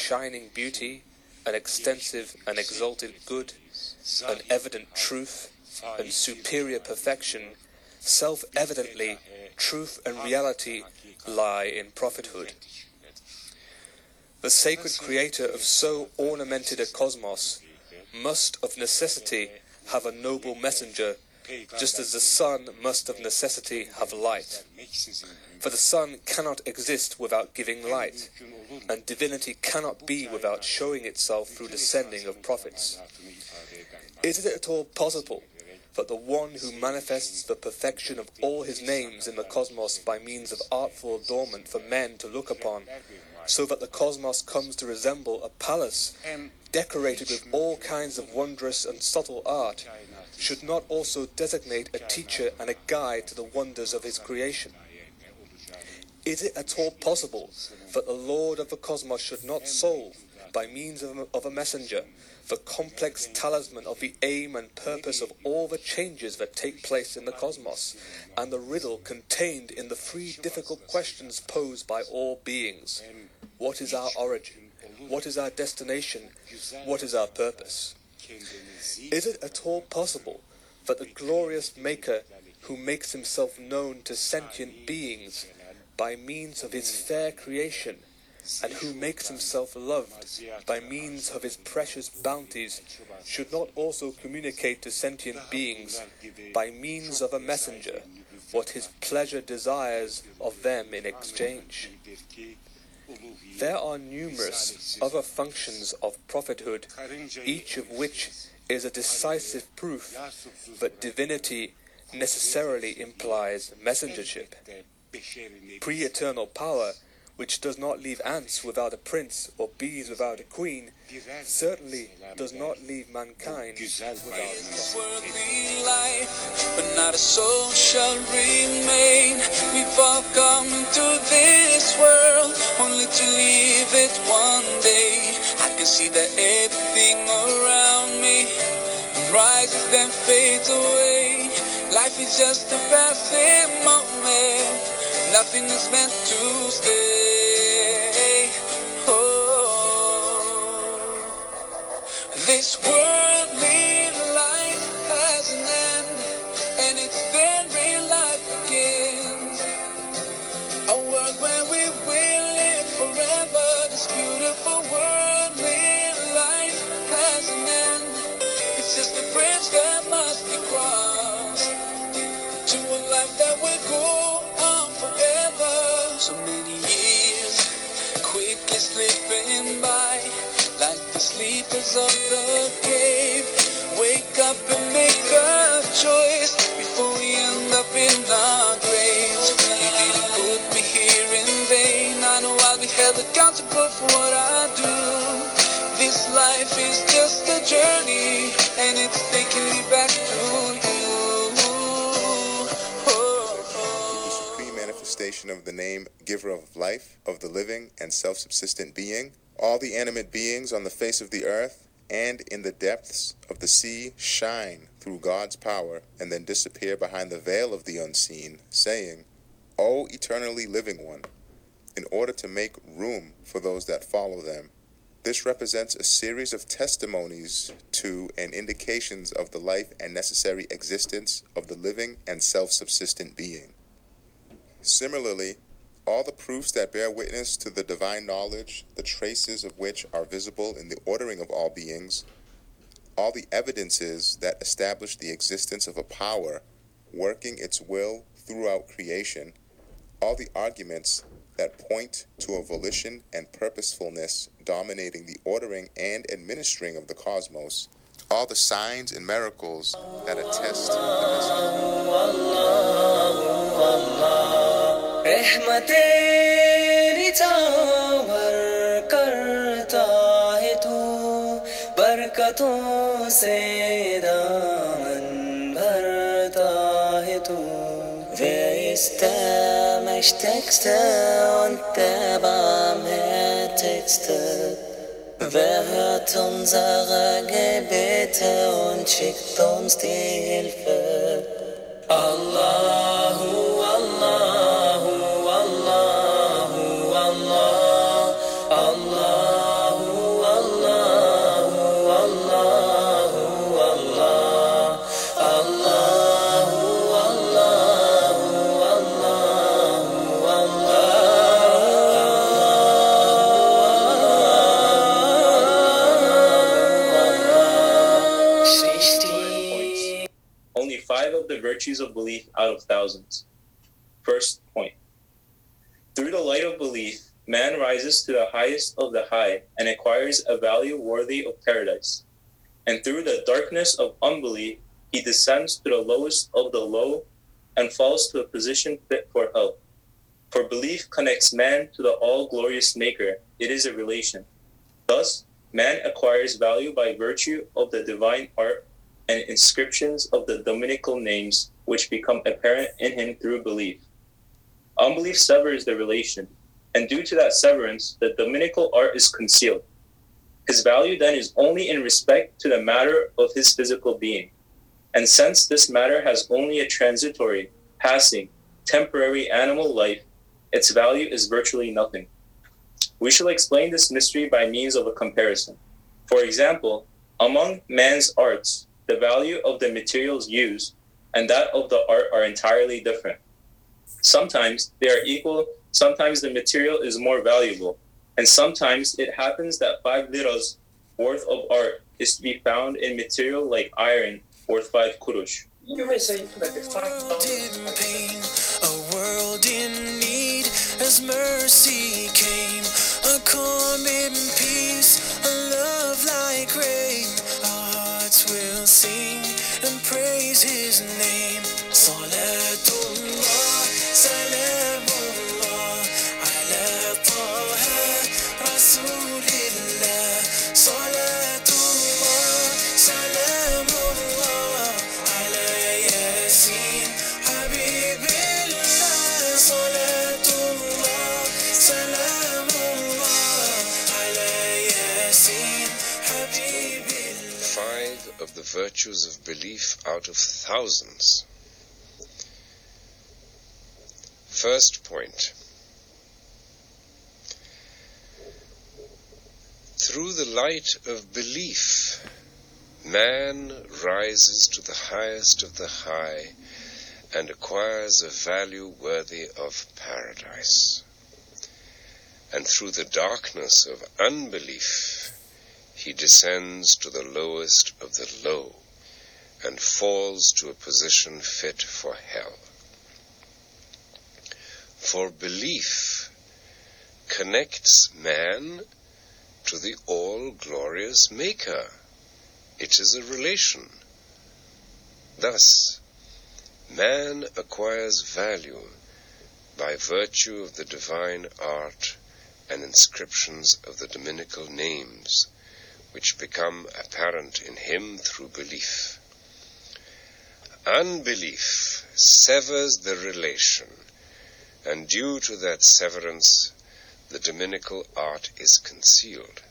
Shining beauty, an extensive and exalted good, an evident truth, and superior perfection, self evidently truth and reality lie in prophethood. The sacred creator of so ornamented a cosmos must of necessity have a noble messenger, just as the sun must of necessity have light. For the sun cannot exist without giving light, and divinity cannot be without showing itself through the sending of prophets. Is it at all possible that the one who manifests the perfection of all his names in the cosmos by means of artful adornment for men to look upon, so that the cosmos comes to resemble a palace decorated with all kinds of wondrous and subtle art, should not also designate a teacher and a guide to the wonders of his creation? Is it at all possible that the Lord of the cosmos should not solve, by means of a, of a messenger, the complex talisman of the aim and purpose of all the changes that take place in the cosmos, and the riddle contained in the three difficult questions posed by all beings? What is our origin? What is our destination? What is our purpose? Is it at all possible that the glorious Maker, who makes himself known to sentient beings by means of his fair creation, and who makes himself loved by means of his precious bounties, should not also communicate to sentient beings by means of a messenger what his pleasure desires of them in exchange? There are numerous other functions of prophethood, each of which is a decisive proof that divinity necessarily implies messengership. Pre eternal power, which does not leave ants without a prince or bees without a queen, certainly does not leave mankind without but not a soul shall remain. We've all come into this world only to leave it one day. I can see that everything around me rises then fades away. Life is just a passing moment. Nothing is meant to stay. Oh. This worldly slipping by, like the sleepers of the cave. Wake up and make a choice before we end up in our graves. You didn't put me here in vain. I know I'll be held accountable for what I do. This life is just a journey, and it's taking me back to manifestation of the name giver of life, of the living and self subsistent being, all the animate beings on the face of the earth and in the depths of the sea shine through God's power and then disappear behind the veil of the unseen, saying, O eternally living one, in order to make room for those that follow them. This represents a series of testimonies to and indications of the life and necessary existence of the living and self subsistent being. Similarly, all the proofs that bear witness to the divine knowledge, the traces of which are visible in the ordering of all beings, all the evidences that establish the existence of a power working its will throughout creation, all the arguments that point to a volition and purposefulness dominating the ordering and administering of the cosmos, all the signs and miracles that attest the रहमत तेरी चावर करता है तू बरकतों से दामन भरता है तू Wer ist der Mächtigste und der Barmherzigste? Wer hört unsere Gebete und schickt uns die Hilfe? Allahu, virtues of belief out of thousands. First point. Through the light of belief, man rises to the highest of the high and acquires a value worthy of paradise. And through the darkness of unbelief, he descends to the lowest of the low and falls to a position fit for hell. For belief connects man to the all glorious Maker, it is a relation. Thus, man acquires value by virtue of the divine art and inscriptions of the dominical names which become apparent in him through belief. Unbelief severs the relation, and due to that severance, the dominical art is concealed. His value then is only in respect to the matter of his physical being. And since this matter has only a transitory, passing, temporary animal life, its value is virtually nothing. We shall explain this mystery by means of a comparison. For example, among man's arts, the value of the materials used and that of the art are entirely different. Sometimes they are equal, sometimes the material is more valuable, and sometimes it happens that five liras worth of art is to be found in material like iron worth five kurush. You may say that it's world in pain, a world in need, as mercy came, a calm in peace, a love like rain. Our hearts will sing and praise His name. Salatullah, salamullah, ala Taha, Rasulillah. Salatullah, virtues of belief out of thousands. First point. Through the light of belief, man rises to the highest of the high and acquires a value worthy of paradise. And through the darkness of unbelief, he descends to the lowest of the low and falls to a position fit for hell. For belief connects man to the all glorious Maker. It is a relation. Thus, man acquires value by virtue of the divine art and inscriptions of the dominical names, which become apparent in him through belief. Unbelief severs the relation, and due to that severance, the dominical art is concealed.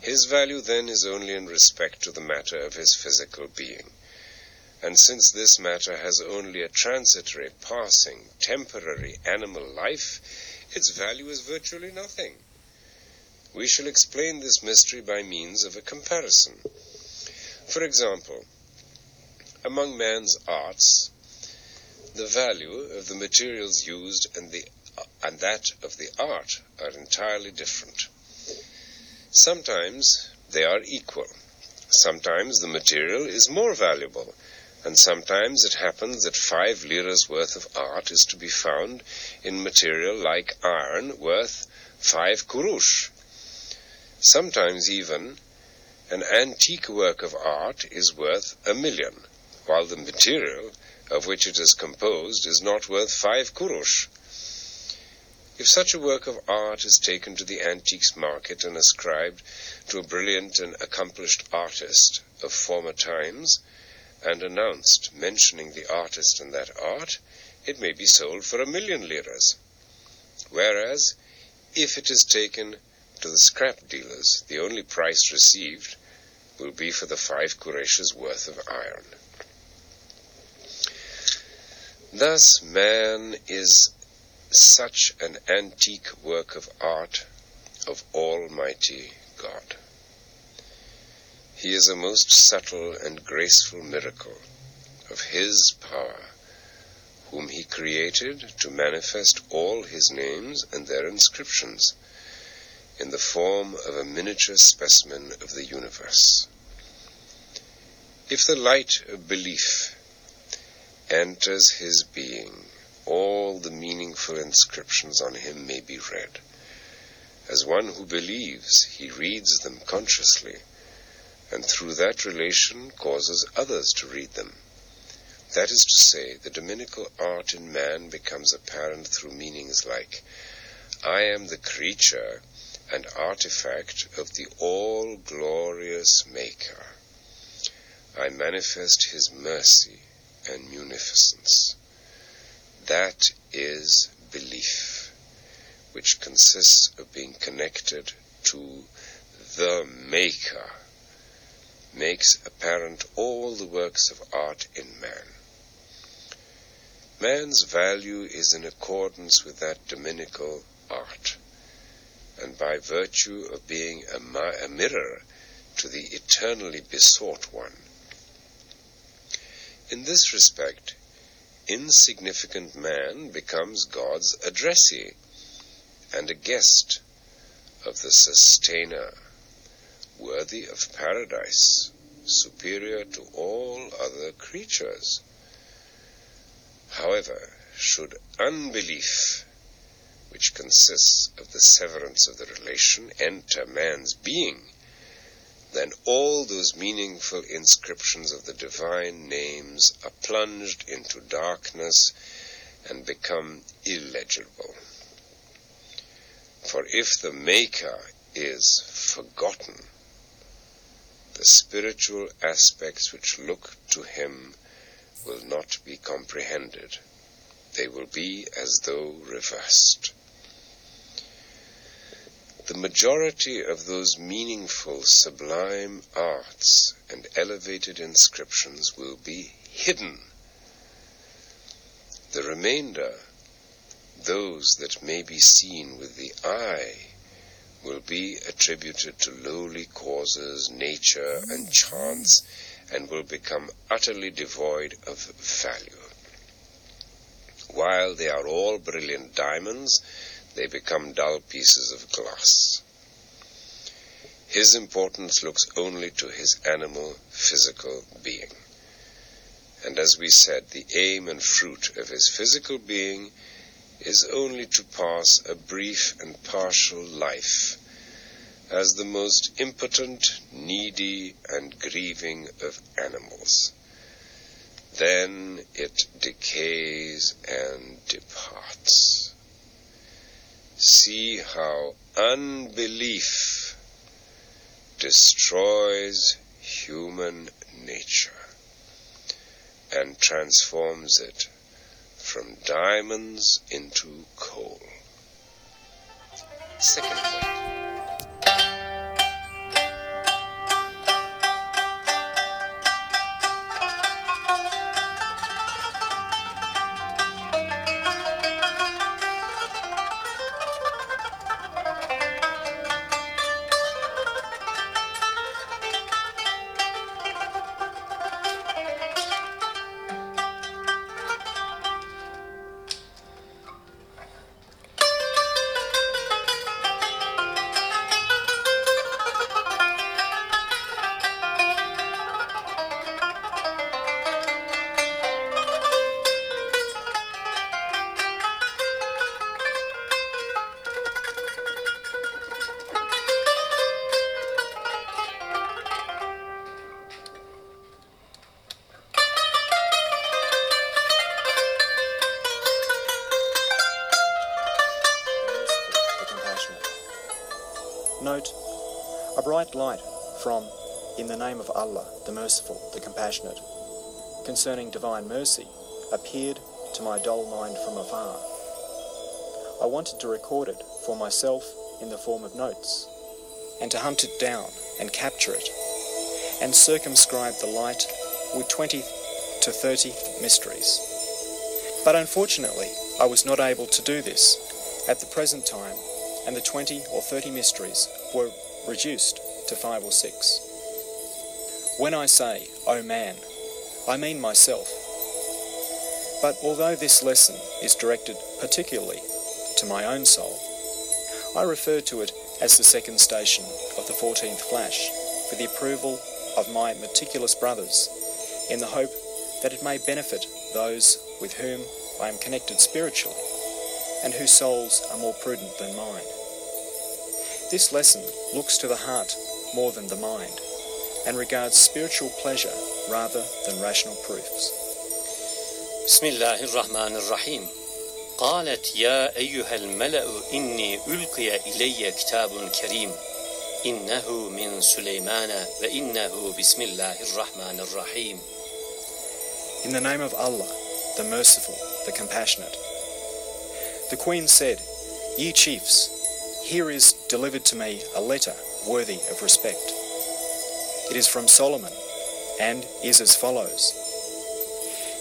His value then is only in respect to the matter of his physical being. And since this matter has only a transitory, passing, temporary animal life, its value is virtually nothing. We shall explain this mystery by means of a comparison. For example, among man's arts, the value of the materials used and, the, and that of the art are entirely different. Sometimes they are equal. Sometimes the material is more valuable, and sometimes it happens that five liras worth of art is to be found in material like iron worth five kurush. Sometimes even an antique work of art is worth a million, while the material of which it is composed is not worth five kurush. If such a work of art is taken to the antiques market and ascribed to a brilliant and accomplished artist of former times, and announced mentioning the artist and that art, it may be sold for a million liras. Whereas, if it is taken to the scrap dealers, the only price received will be for the five kurush's worth of iron. Thus, man is such an antique work of art of Almighty God. He is a most subtle and graceful miracle of His power, whom He created to manifest all His names and their inscriptions in the form of a miniature specimen of the universe. If the light of belief enters his being, all the meaningful inscriptions on him may be read. As one who believes, he reads them consciously, and through that relation causes others to read them. That is to say, the dominical art in man becomes apparent through meanings like, I am the creature and artifact of the all glorious Maker. I manifest his mercy and munificence. That is belief, which consists of being connected to the Maker, makes apparent all the works of art in man. Man's value is in accordance with that dominical and by virtue of being a, mi- a mirror to the eternally besought one. In this respect, insignificant man becomes God's addressee and a guest of the sustainer, worthy of paradise, superior to all other creatures. However, should unbelief, which consists of the severance of the relation, enter man's being, then all those meaningful inscriptions of the divine names are plunged into darkness and become illegible. For if the Maker is forgotten, the spiritual aspects which look to him will not be comprehended. They will be as though reversed. The majority of those meaningful, sublime arts and elevated inscriptions will be hidden. The remainder, those that may be seen with the eye, will be attributed to lowly causes, nature, and chance, and will become utterly devoid of value. While they are all brilliant diamonds, they become dull pieces of glass. His importance looks only to his animal, physical being. And as we said, the aim and fruit of his physical being is only to pass a brief and partial life as the most impotent, needy, and grieving of animals. Then it decays and departs. See how unbelief destroys human nature and transforms it from diamonds into coal. Second point. Compassionate, concerning divine mercy, appeared to my dull mind from afar. I wanted to record it for myself in the form of notes, and to hunt it down and capture it, and circumscribe the light with 20 to 30 mysteries. But unfortunately, I was not able to do this at the present time, and the 20 or 30 mysteries were reduced to five or six. When I say, oh man, I mean myself. But although this lesson is directed particularly to my own soul, I refer to it as the second station of the 14th flash for the approval of my meticulous brothers in the hope that it may benefit those with whom I am connected spiritually and whose souls are more prudent than mine. This lesson looks to the heart more than the mind and regards spiritual pleasure rather than rational proofs. قالت يا أيها الملأ إني ألقي إلي كتاب كريم إنه من سليمان وإنه بسم الله الرحمن الرحيم In the name of Allah, the merciful, the compassionate. The queen said, Ye chiefs, here is delivered to me a letter worthy of respect. It is from Solomon, and is as follows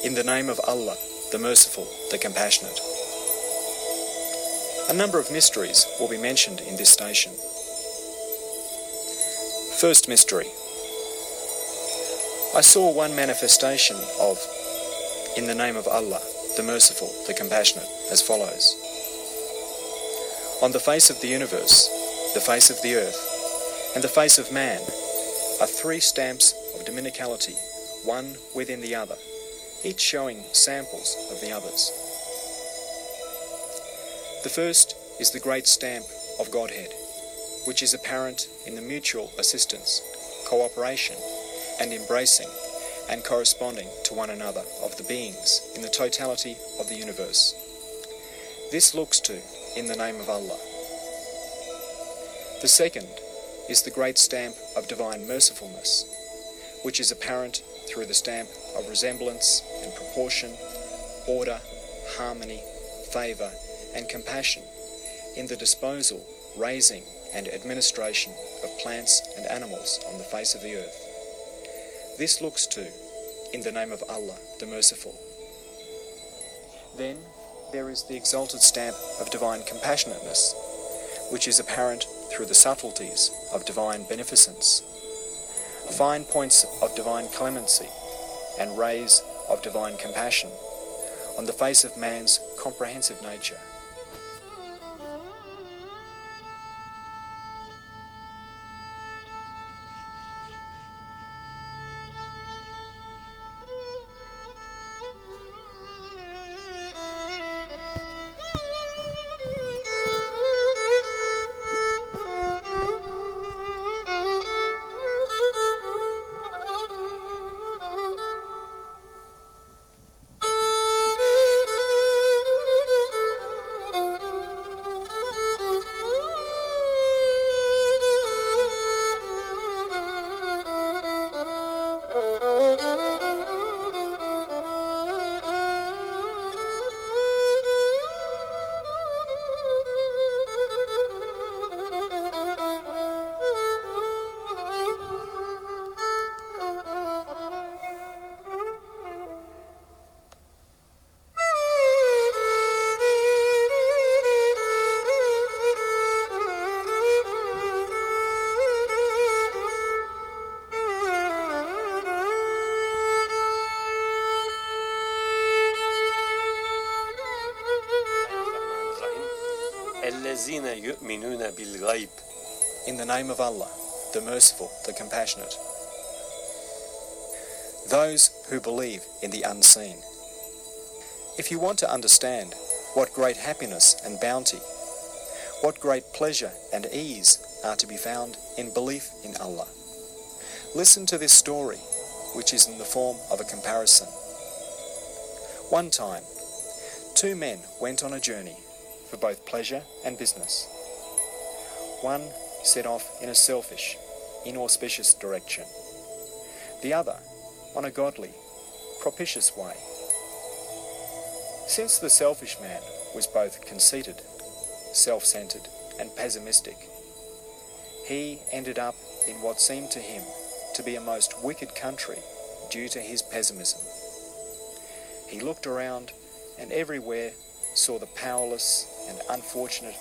In the name of Allah, the Merciful, the Compassionate. A number of mysteries will be mentioned in this station. First mystery I saw one manifestation of In the name of Allah, the Merciful, the Compassionate, as follows On the face of the universe, the face of the earth, and the face of man are three stamps of dominicality, one within the other, each showing samples of the others. The first is the great stamp of Godhead, which is apparent in the mutual assistance, cooperation, and embracing and corresponding to one another of the beings in the totality of the universe. This looks to in the name of Allah. The second is the great stamp of divine mercifulness, which is apparent through the stamp of resemblance and proportion, order, harmony, favour, and compassion in the disposal, raising, and administration of plants and animals on the face of the earth. This looks to in the name of Allah, the Merciful. Then there is the exalted stamp of divine compassionateness, which is apparent through the subtleties of divine beneficence, fine points of divine clemency, and rays of divine compassion on the face of man's comprehensive nature. In the name of Allah, the merciful, the compassionate. Those who believe in the unseen. If you want to understand what great happiness and bounty, what great pleasure and ease are to be found in belief in Allah, listen to this story, which is in the form of a comparison. One time, two men went on a journey for both pleasure and business. One set off in a selfish inauspicious direction, the other on a godly, propitious way. Since the selfish man was both conceited, self centered, and pessimistic, he ended up in what seemed to him to be a most wicked country due to his pessimism. He looked around and everywhere saw the powerless and unfortunate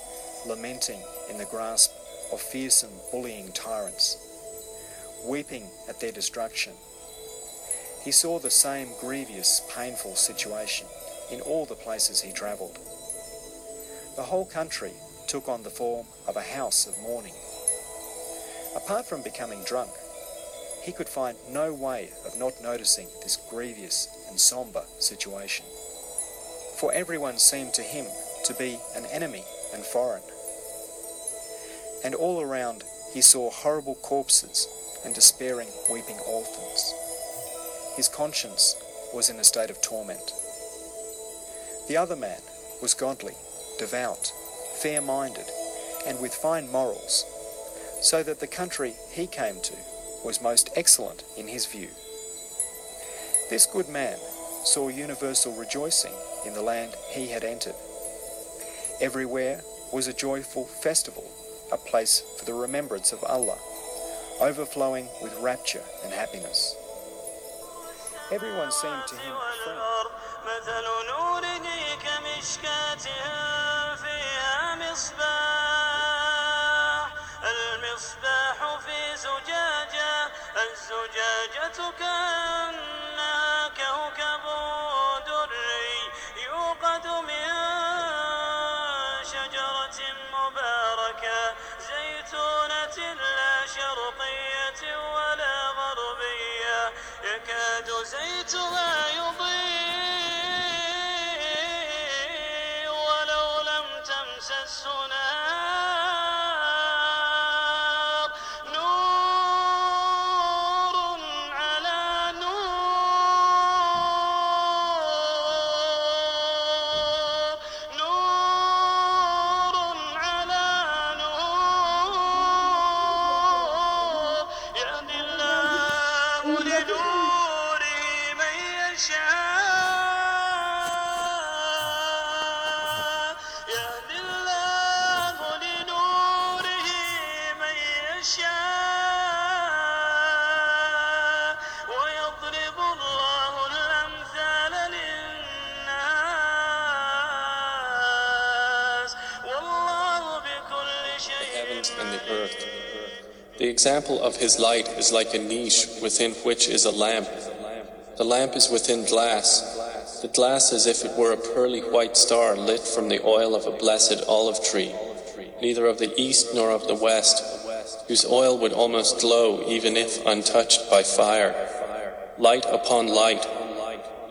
lamenting in the grasp of fearsome, bullying tyrants, weeping at their destruction. He saw the same grievous, painful situation in all the places he travelled. The whole country took on the form of a house of mourning. Apart from becoming drunk, he could find no way of not noticing this grievous and sombre situation. For everyone seemed to him to be an enemy and foreign. And all around he saw horrible corpses and despairing, weeping orphans. His conscience was in a state of torment. The other man was godly, devout, fair minded, and with fine morals, so that the country he came to was most excellent in his view. This good man saw universal rejoicing in the land he had entered. Everywhere was a joyful festival, a place for the remembrance of Allah, overflowing with rapture and happiness. Everyone seemed to him a friend. مثل نوره كمشكاة فيها مصباح المصباح في زجاجة الزجاجة كأنها Earth. The example of his light is like a niche within which is a lamp. The lamp is within glass. The glass as if it were a pearly white star lit from the oil of a blessed olive tree, neither of the east nor of the west, whose oil would almost glow even if untouched by fire. Light upon light.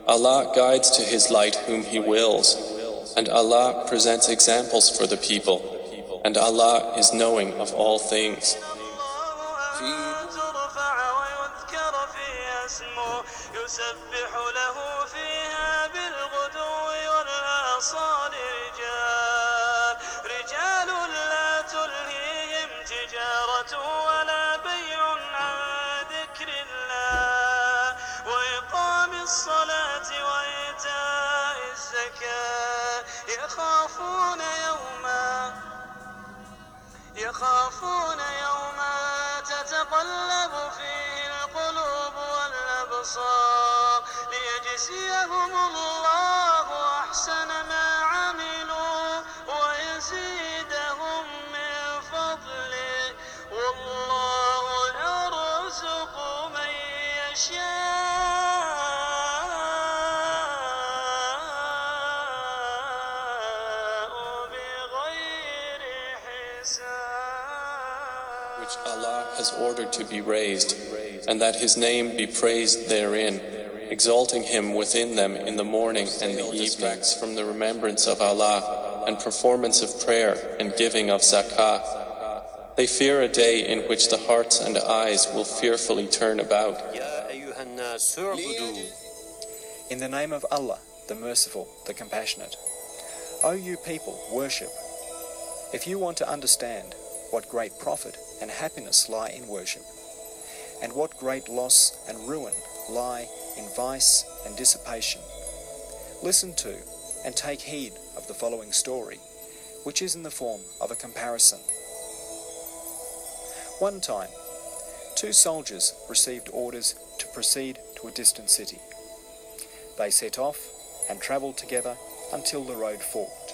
Allah guides to his light whom He wills, and Allah presents examples for the people, and Allah is knowing of all things. that his name be praised therein, exalting him within them in the morning and the evening. from the remembrance of Allah, and performance of prayer, and giving of zakah. They fear a day in which the hearts and eyes will fearfully turn about. In the name of Allah, the Merciful, the Compassionate. O you people, worship. If you want to understand what great profit and happiness lie in worship, and what great loss and ruin lie in vice and dissipation. Listen to and take heed of the following story, which is in the form of a comparison. One time, two soldiers received orders to proceed to a distant city. They set off and travelled together until the road forked.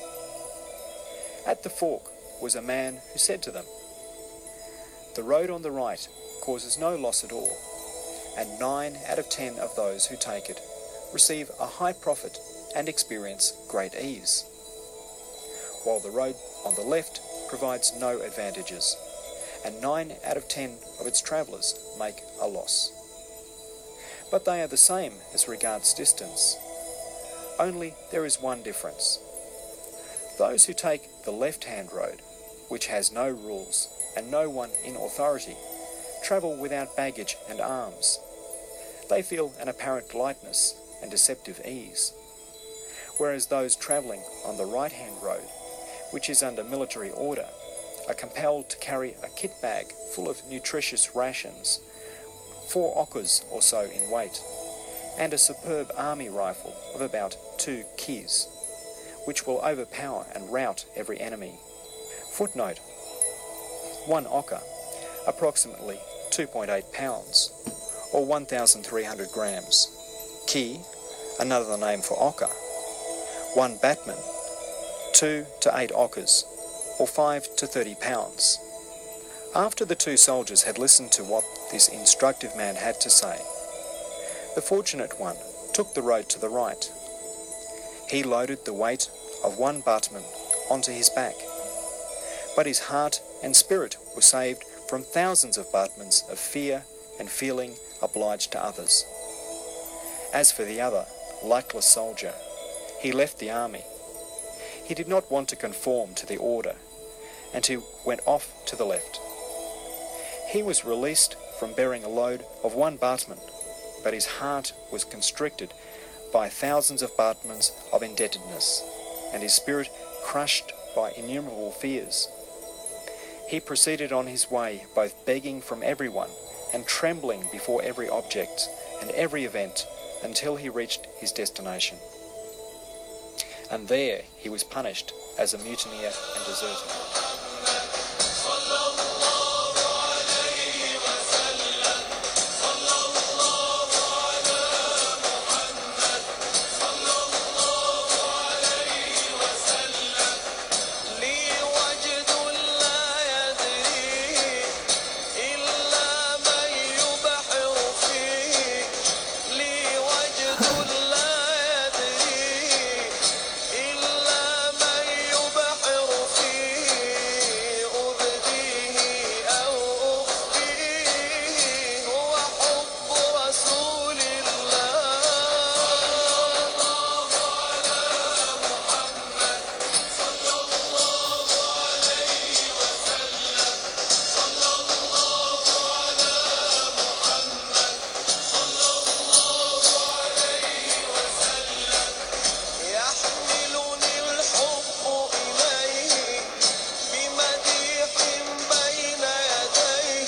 At the fork was a man who said to them, The road on the right causes no loss at all, and nine out of ten of those who take it receive a high profit and experience great ease, while the road on the left provides no advantages, and nine out of ten of its travellers make a loss. But they are the same as regards distance, only there is one difference. Those who take the left hand road, which has no rules and no one in authority, travel without baggage and arms. They feel an apparent lightness and deceptive ease. Whereas those travelling on the right hand road, which is under military order, are compelled to carry a kit bag full of nutritious rations, four okas or so in weight, and a superb army rifle of about two kis, which will overpower and rout every enemy. Footnote one oka, approximately 2.8 pounds, or 1,300 grams. Key, another name for oka. One batman, two to eight okas, or five to 30 pounds. After the two soldiers had listened to what this instructive man had to say, the fortunate one took the road to the right. He loaded the weight of one batman onto his back, but his heart and spirit were saved from thousands of batmans of fear and feeling obliged to others. As for the other, luckless soldier, he left the army. He did not want to conform to the order, and he went off to the left. He was released from bearing a load of one batman, but his heart was constricted by thousands of batmans of indebtedness, and his spirit crushed by innumerable fears. He proceeded on his way, both begging from everyone and trembling before every object and every event until he reached his destination. And there he was punished as a mutineer and deserter.